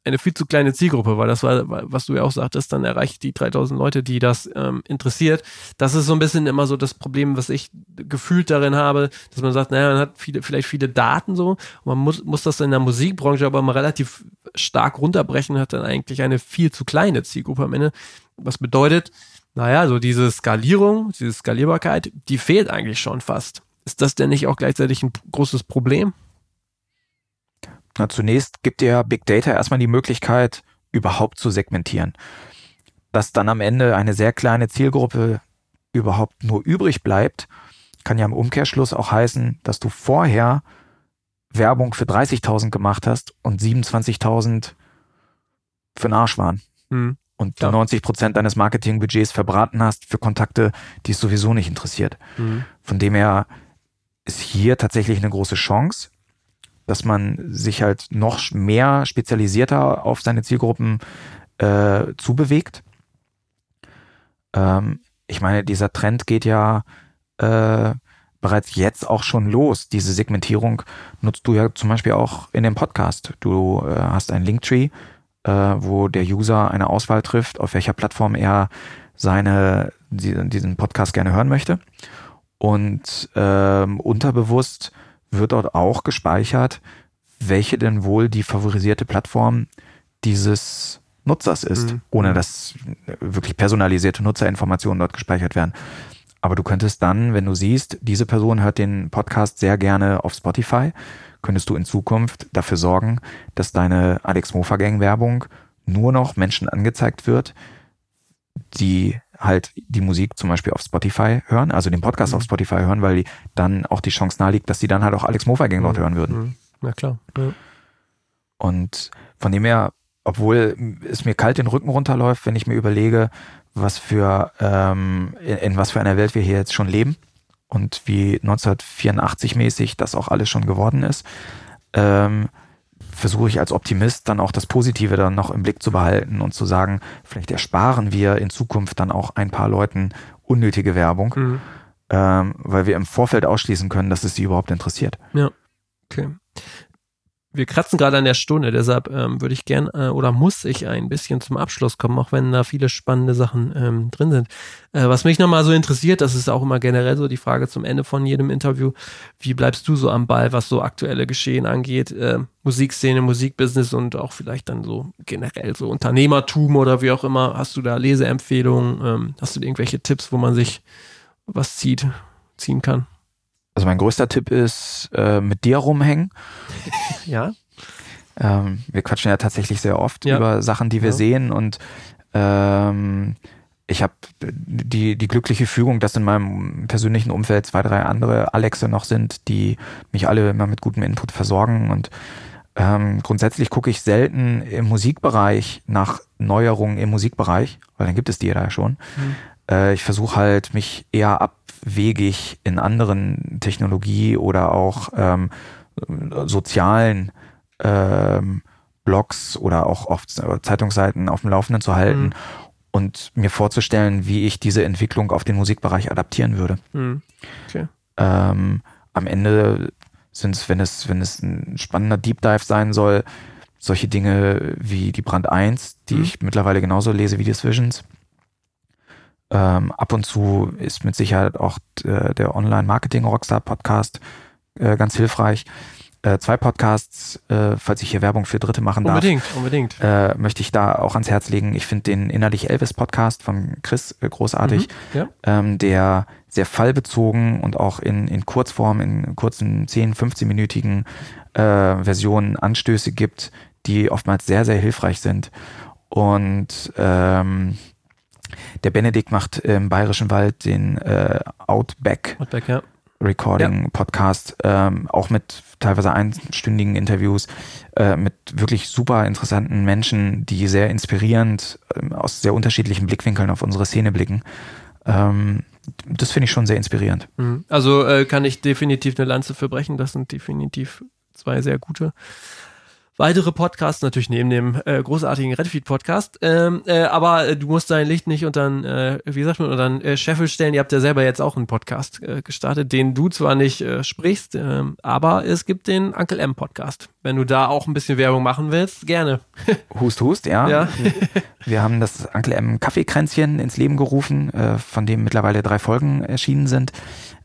eine viel zu kleine Zielgruppe, weil das war, was du ja auch sagtest, dann erreicht die 3000 Leute, die das ähm, interessiert. Das ist so ein bisschen immer so das Problem, was ich gefühlt darin habe, dass man sagt, naja, man hat viele, vielleicht viele Daten so, und man muss, muss das in der Musikbranche aber mal relativ stark runterbrechen, hat dann eigentlich eine viel zu kleine Zielgruppe am Ende. Was bedeutet, naja, so diese Skalierung, diese Skalierbarkeit, die fehlt eigentlich schon fast. Ist das denn nicht auch gleichzeitig ein großes Problem? Na, zunächst gibt dir Big Data erstmal die Möglichkeit, überhaupt zu segmentieren. Dass dann am Ende eine sehr kleine Zielgruppe überhaupt nur übrig bleibt, kann ja im Umkehrschluss auch heißen, dass du vorher Werbung für 30.000 gemacht hast und 27.000 für den Arsch waren. Hm. Und ja. 90 Prozent deines Marketingbudgets verbraten hast für Kontakte, die es sowieso nicht interessiert. Hm. Von dem her ist hier tatsächlich eine große Chance, dass man sich halt noch mehr spezialisierter auf seine Zielgruppen äh, zubewegt. Ähm, ich meine, dieser Trend geht ja äh, bereits jetzt auch schon los. Diese Segmentierung nutzt du ja zum Beispiel auch in dem Podcast. Du äh, hast einen Linktree, äh, wo der User eine Auswahl trifft, auf welcher Plattform er seine, diesen Podcast gerne hören möchte. Und ähm, unterbewusst wird dort auch gespeichert, welche denn wohl die favorisierte Plattform dieses Nutzers ist, mhm. ohne dass wirklich personalisierte Nutzerinformationen dort gespeichert werden. Aber du könntest dann, wenn du siehst, diese Person hört den Podcast sehr gerne auf Spotify, könntest du in Zukunft dafür sorgen, dass deine Alex Mofa Gang Werbung nur noch Menschen angezeigt wird, die halt die Musik zum Beispiel auf Spotify hören, also den Podcast mhm. auf Spotify hören, weil die dann auch die Chance naheliegt, dass sie dann halt auch Alex Mofa Gang dort mhm. hören würden. Mhm. Na klar. Ja. Und von dem her, obwohl es mir kalt den Rücken runterläuft, wenn ich mir überlege, was für ähm, in, in was für einer Welt wir hier jetzt schon leben und wie 1984 mäßig das auch alles schon geworden ist, ähm, versuche ich als Optimist dann auch das Positive dann noch im Blick zu behalten und zu sagen, vielleicht ersparen wir in Zukunft dann auch ein paar Leuten unnötige Werbung, mhm. ähm, weil wir im Vorfeld ausschließen können, dass es sie überhaupt interessiert. Ja. Okay wir kratzen gerade an der Stunde, deshalb ähm, würde ich gern äh, oder muss ich ein bisschen zum Abschluss kommen, auch wenn da viele spannende Sachen ähm, drin sind. Äh, was mich nochmal so interessiert, das ist auch immer generell so die Frage zum Ende von jedem Interview, wie bleibst du so am Ball, was so aktuelle Geschehen angeht, äh, Musikszene, Musikbusiness und auch vielleicht dann so generell so Unternehmertum oder wie auch immer. Hast du da Leseempfehlungen? Ähm, hast du irgendwelche Tipps, wo man sich was zieht, ziehen kann? Also mein größter Tipp ist, äh, mit dir rumhängen. ja. Ähm, wir quatschen ja tatsächlich sehr oft ja. über Sachen, die wir ja. sehen und ähm, ich habe die, die glückliche Fügung, dass in meinem persönlichen Umfeld zwei, drei andere Alexe noch sind, die mich alle immer mit gutem Input versorgen und ähm, grundsätzlich gucke ich selten im Musikbereich nach Neuerungen im Musikbereich, weil dann gibt es die ja schon. Mhm. Äh, ich versuche halt, mich eher abwegig in anderen Technologie- oder auch ähm, sozialen ähm, Blogs oder auch auf Zeitungsseiten auf dem Laufenden zu halten mhm. und mir vorzustellen, wie ich diese Entwicklung auf den Musikbereich adaptieren würde. Mhm. Okay. Ähm, am Ende sind es, wenn es, wenn es ein spannender Deep Dive sein soll, solche Dinge wie die Brand 1, die mhm. ich mittlerweile genauso lese wie die Visions. Ähm, ab und zu ist mit Sicherheit auch äh, der Online-Marketing-Rockstar-Podcast äh, ganz hilfreich. Äh, zwei Podcasts, äh, falls ich hier Werbung für Dritte machen darf. Unbedingt, unbedingt. Äh, möchte ich da auch ans Herz legen. Ich finde den Innerlich Elvis Podcast von Chris äh, großartig, mhm, ja. ähm, der sehr fallbezogen und auch in, in Kurzform, in kurzen 10, 15-minütigen äh, Versionen Anstöße gibt, die oftmals sehr, sehr hilfreich sind. Und ähm, der Benedikt macht im Bayerischen Wald den äh, Outback, Outback ja. Recording ja. Podcast, ähm, auch mit teilweise einstündigen Interviews, äh, mit wirklich super interessanten Menschen, die sehr inspirierend äh, aus sehr unterschiedlichen Blickwinkeln auf unsere Szene blicken. Ähm, das finde ich schon sehr inspirierend. Mhm. Also äh, kann ich definitiv eine Lanze für brechen. Das sind definitiv zwei sehr gute. Weitere Podcasts, natürlich neben dem äh, großartigen Redfeed-Podcast. Ähm, äh, aber äh, du musst dein Licht nicht unter den, äh, wie sagt man, unter äh, Scheffel stellen. Ihr habt ja selber jetzt auch einen Podcast äh, gestartet, den du zwar nicht äh, sprichst, äh, aber es gibt den Uncle M Podcast. Wenn du da auch ein bisschen Werbung machen willst, gerne. hust, hust, ja. Ja. Wir haben das Uncle M Kaffeekränzchen ins Leben gerufen, äh, von dem mittlerweile drei Folgen erschienen sind.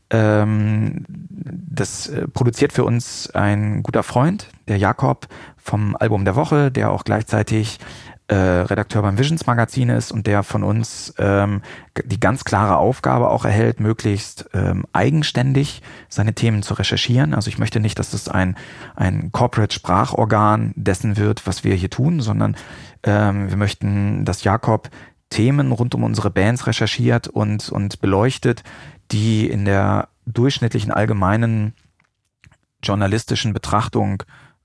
Ähm, das äh, produziert für uns ein guter Freund, der Jakob vom Album der Woche, der auch gleichzeitig äh, Redakteur beim Visions Magazin ist und der von uns ähm, die ganz klare Aufgabe auch erhält, möglichst ähm, eigenständig seine Themen zu recherchieren. Also ich möchte nicht, dass das ein, ein Corporate Sprachorgan dessen wird, was wir hier tun, sondern ähm, wir möchten, dass Jakob Themen rund um unsere Bands recherchiert und, und beleuchtet, die in der durchschnittlichen allgemeinen journalistischen Betrachtung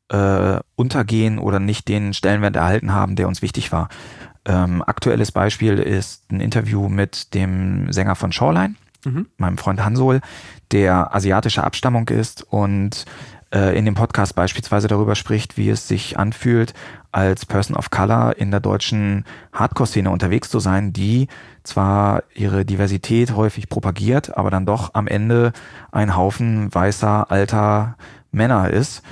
äh, untergehen oder nicht den Stellenwert erhalten haben, der uns wichtig war. Ähm, aktuelles Beispiel ist ein Interview mit dem Sänger von Shoreline, mhm. meinem Freund Hansol, der asiatischer Abstammung ist und äh, in dem Podcast beispielsweise darüber spricht, wie es sich anfühlt, als Person of Color in der deutschen Hardcore-Szene unterwegs zu sein, die zwar ihre Diversität häufig propagiert, aber dann doch am Ende ein Haufen weißer, alter Männer ist.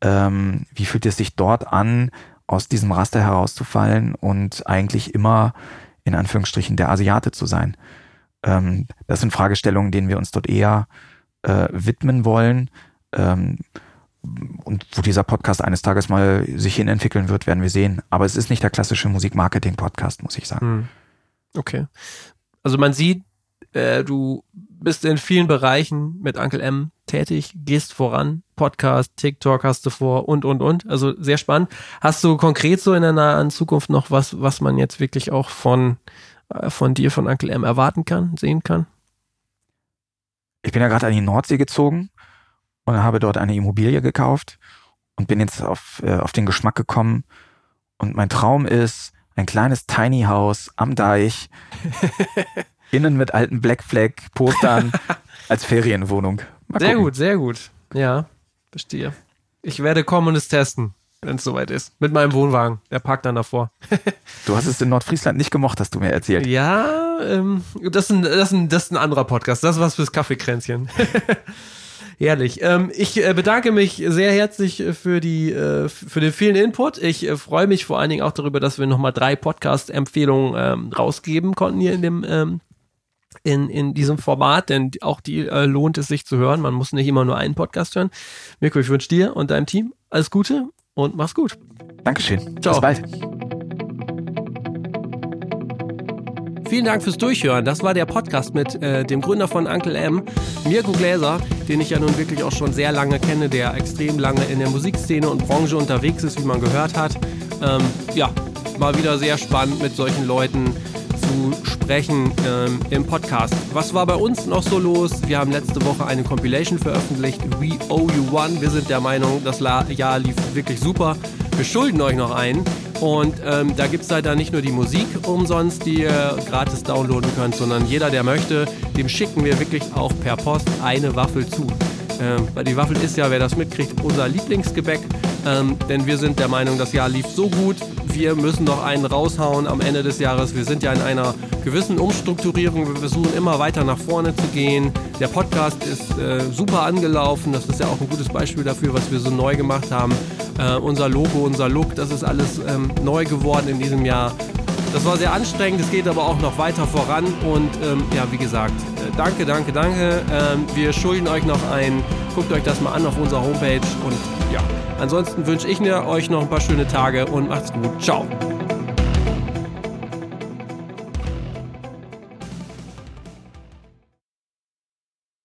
Ähm, wie fühlt es sich dort an, aus diesem Raster herauszufallen und eigentlich immer in Anführungsstrichen der Asiate zu sein? Ähm, das sind Fragestellungen, denen wir uns dort eher äh, widmen wollen. Ähm, und wo dieser Podcast eines Tages mal sich hin entwickeln wird, werden wir sehen. Aber es ist nicht der klassische Musikmarketing-Podcast, muss ich sagen. Hm. Okay. Also man sieht, äh, du bist in vielen Bereichen mit Uncle M tätig, gehst voran, Podcast, TikTok hast du vor und, und, und. Also sehr spannend. Hast du konkret so in der nahen Zukunft noch was, was man jetzt wirklich auch von, äh, von dir, von Uncle M erwarten kann, sehen kann? Ich bin ja gerade an die Nordsee gezogen und habe dort eine Immobilie gekauft und bin jetzt auf, äh, auf den Geschmack gekommen. Und mein Traum ist ein kleines Tiny House am Deich, innen mit alten Black Flag Postern als Ferienwohnung. Mal sehr gucken. gut, sehr gut. Ja, verstehe. Ich werde kommen und es testen, wenn es soweit ist. Mit meinem Wohnwagen. Der parkt dann davor. du hast es in Nordfriesland nicht gemocht, hast du mir erzählt. Ja, ähm, das, ist ein, das, ist ein, das ist ein anderer Podcast. Das ist was fürs Kaffeekränzchen. Herrlich. Ähm, ich äh, bedanke mich sehr herzlich für die äh, für den vielen Input. Ich äh, freue mich vor allen Dingen auch darüber, dass wir nochmal drei Podcast-Empfehlungen ähm, rausgeben konnten hier in dem ähm, in, in diesem Format, denn auch die äh, lohnt es sich zu hören. Man muss nicht immer nur einen Podcast hören. Mirko, ich wünsche dir und deinem Team alles Gute und mach's gut. Dankeschön. Ciao. Bis bald. Vielen Dank fürs Durchhören. Das war der Podcast mit äh, dem Gründer von Uncle M, Mirko Gläser, den ich ja nun wirklich auch schon sehr lange kenne, der extrem lange in der Musikszene und Branche unterwegs ist, wie man gehört hat. Ähm, ja, mal wieder sehr spannend mit solchen Leuten sprechen ähm, im Podcast. Was war bei uns noch so los? Wir haben letzte Woche eine Compilation veröffentlicht, We Owe You One. Wir sind der Meinung, das Jahr lief wirklich super. Wir schulden euch noch einen. Und ähm, da gibt es leider nicht nur die Musik umsonst, die ihr gratis downloaden könnt, sondern jeder, der möchte, dem schicken wir wirklich auch per Post eine Waffel zu. Ähm, weil die Waffel ist ja, wer das mitkriegt, unser Lieblingsgebäck. Ähm, denn wir sind der Meinung, das Jahr lief so gut, wir müssen noch einen raushauen am Ende des Jahres. Wir sind ja in einer gewissen Umstrukturierung. Wir versuchen immer weiter nach vorne zu gehen. Der Podcast ist äh, super angelaufen. Das ist ja auch ein gutes Beispiel dafür, was wir so neu gemacht haben. Äh, unser Logo, unser Look, das ist alles ähm, neu geworden in diesem Jahr. Das war sehr anstrengend, es geht aber auch noch weiter voran und ähm, ja, wie gesagt, äh, danke, danke, danke. Ähm, wir schulden euch noch ein, guckt euch das mal an auf unserer Homepage und ja, ansonsten wünsche ich mir euch noch ein paar schöne Tage und macht's gut. Ciao.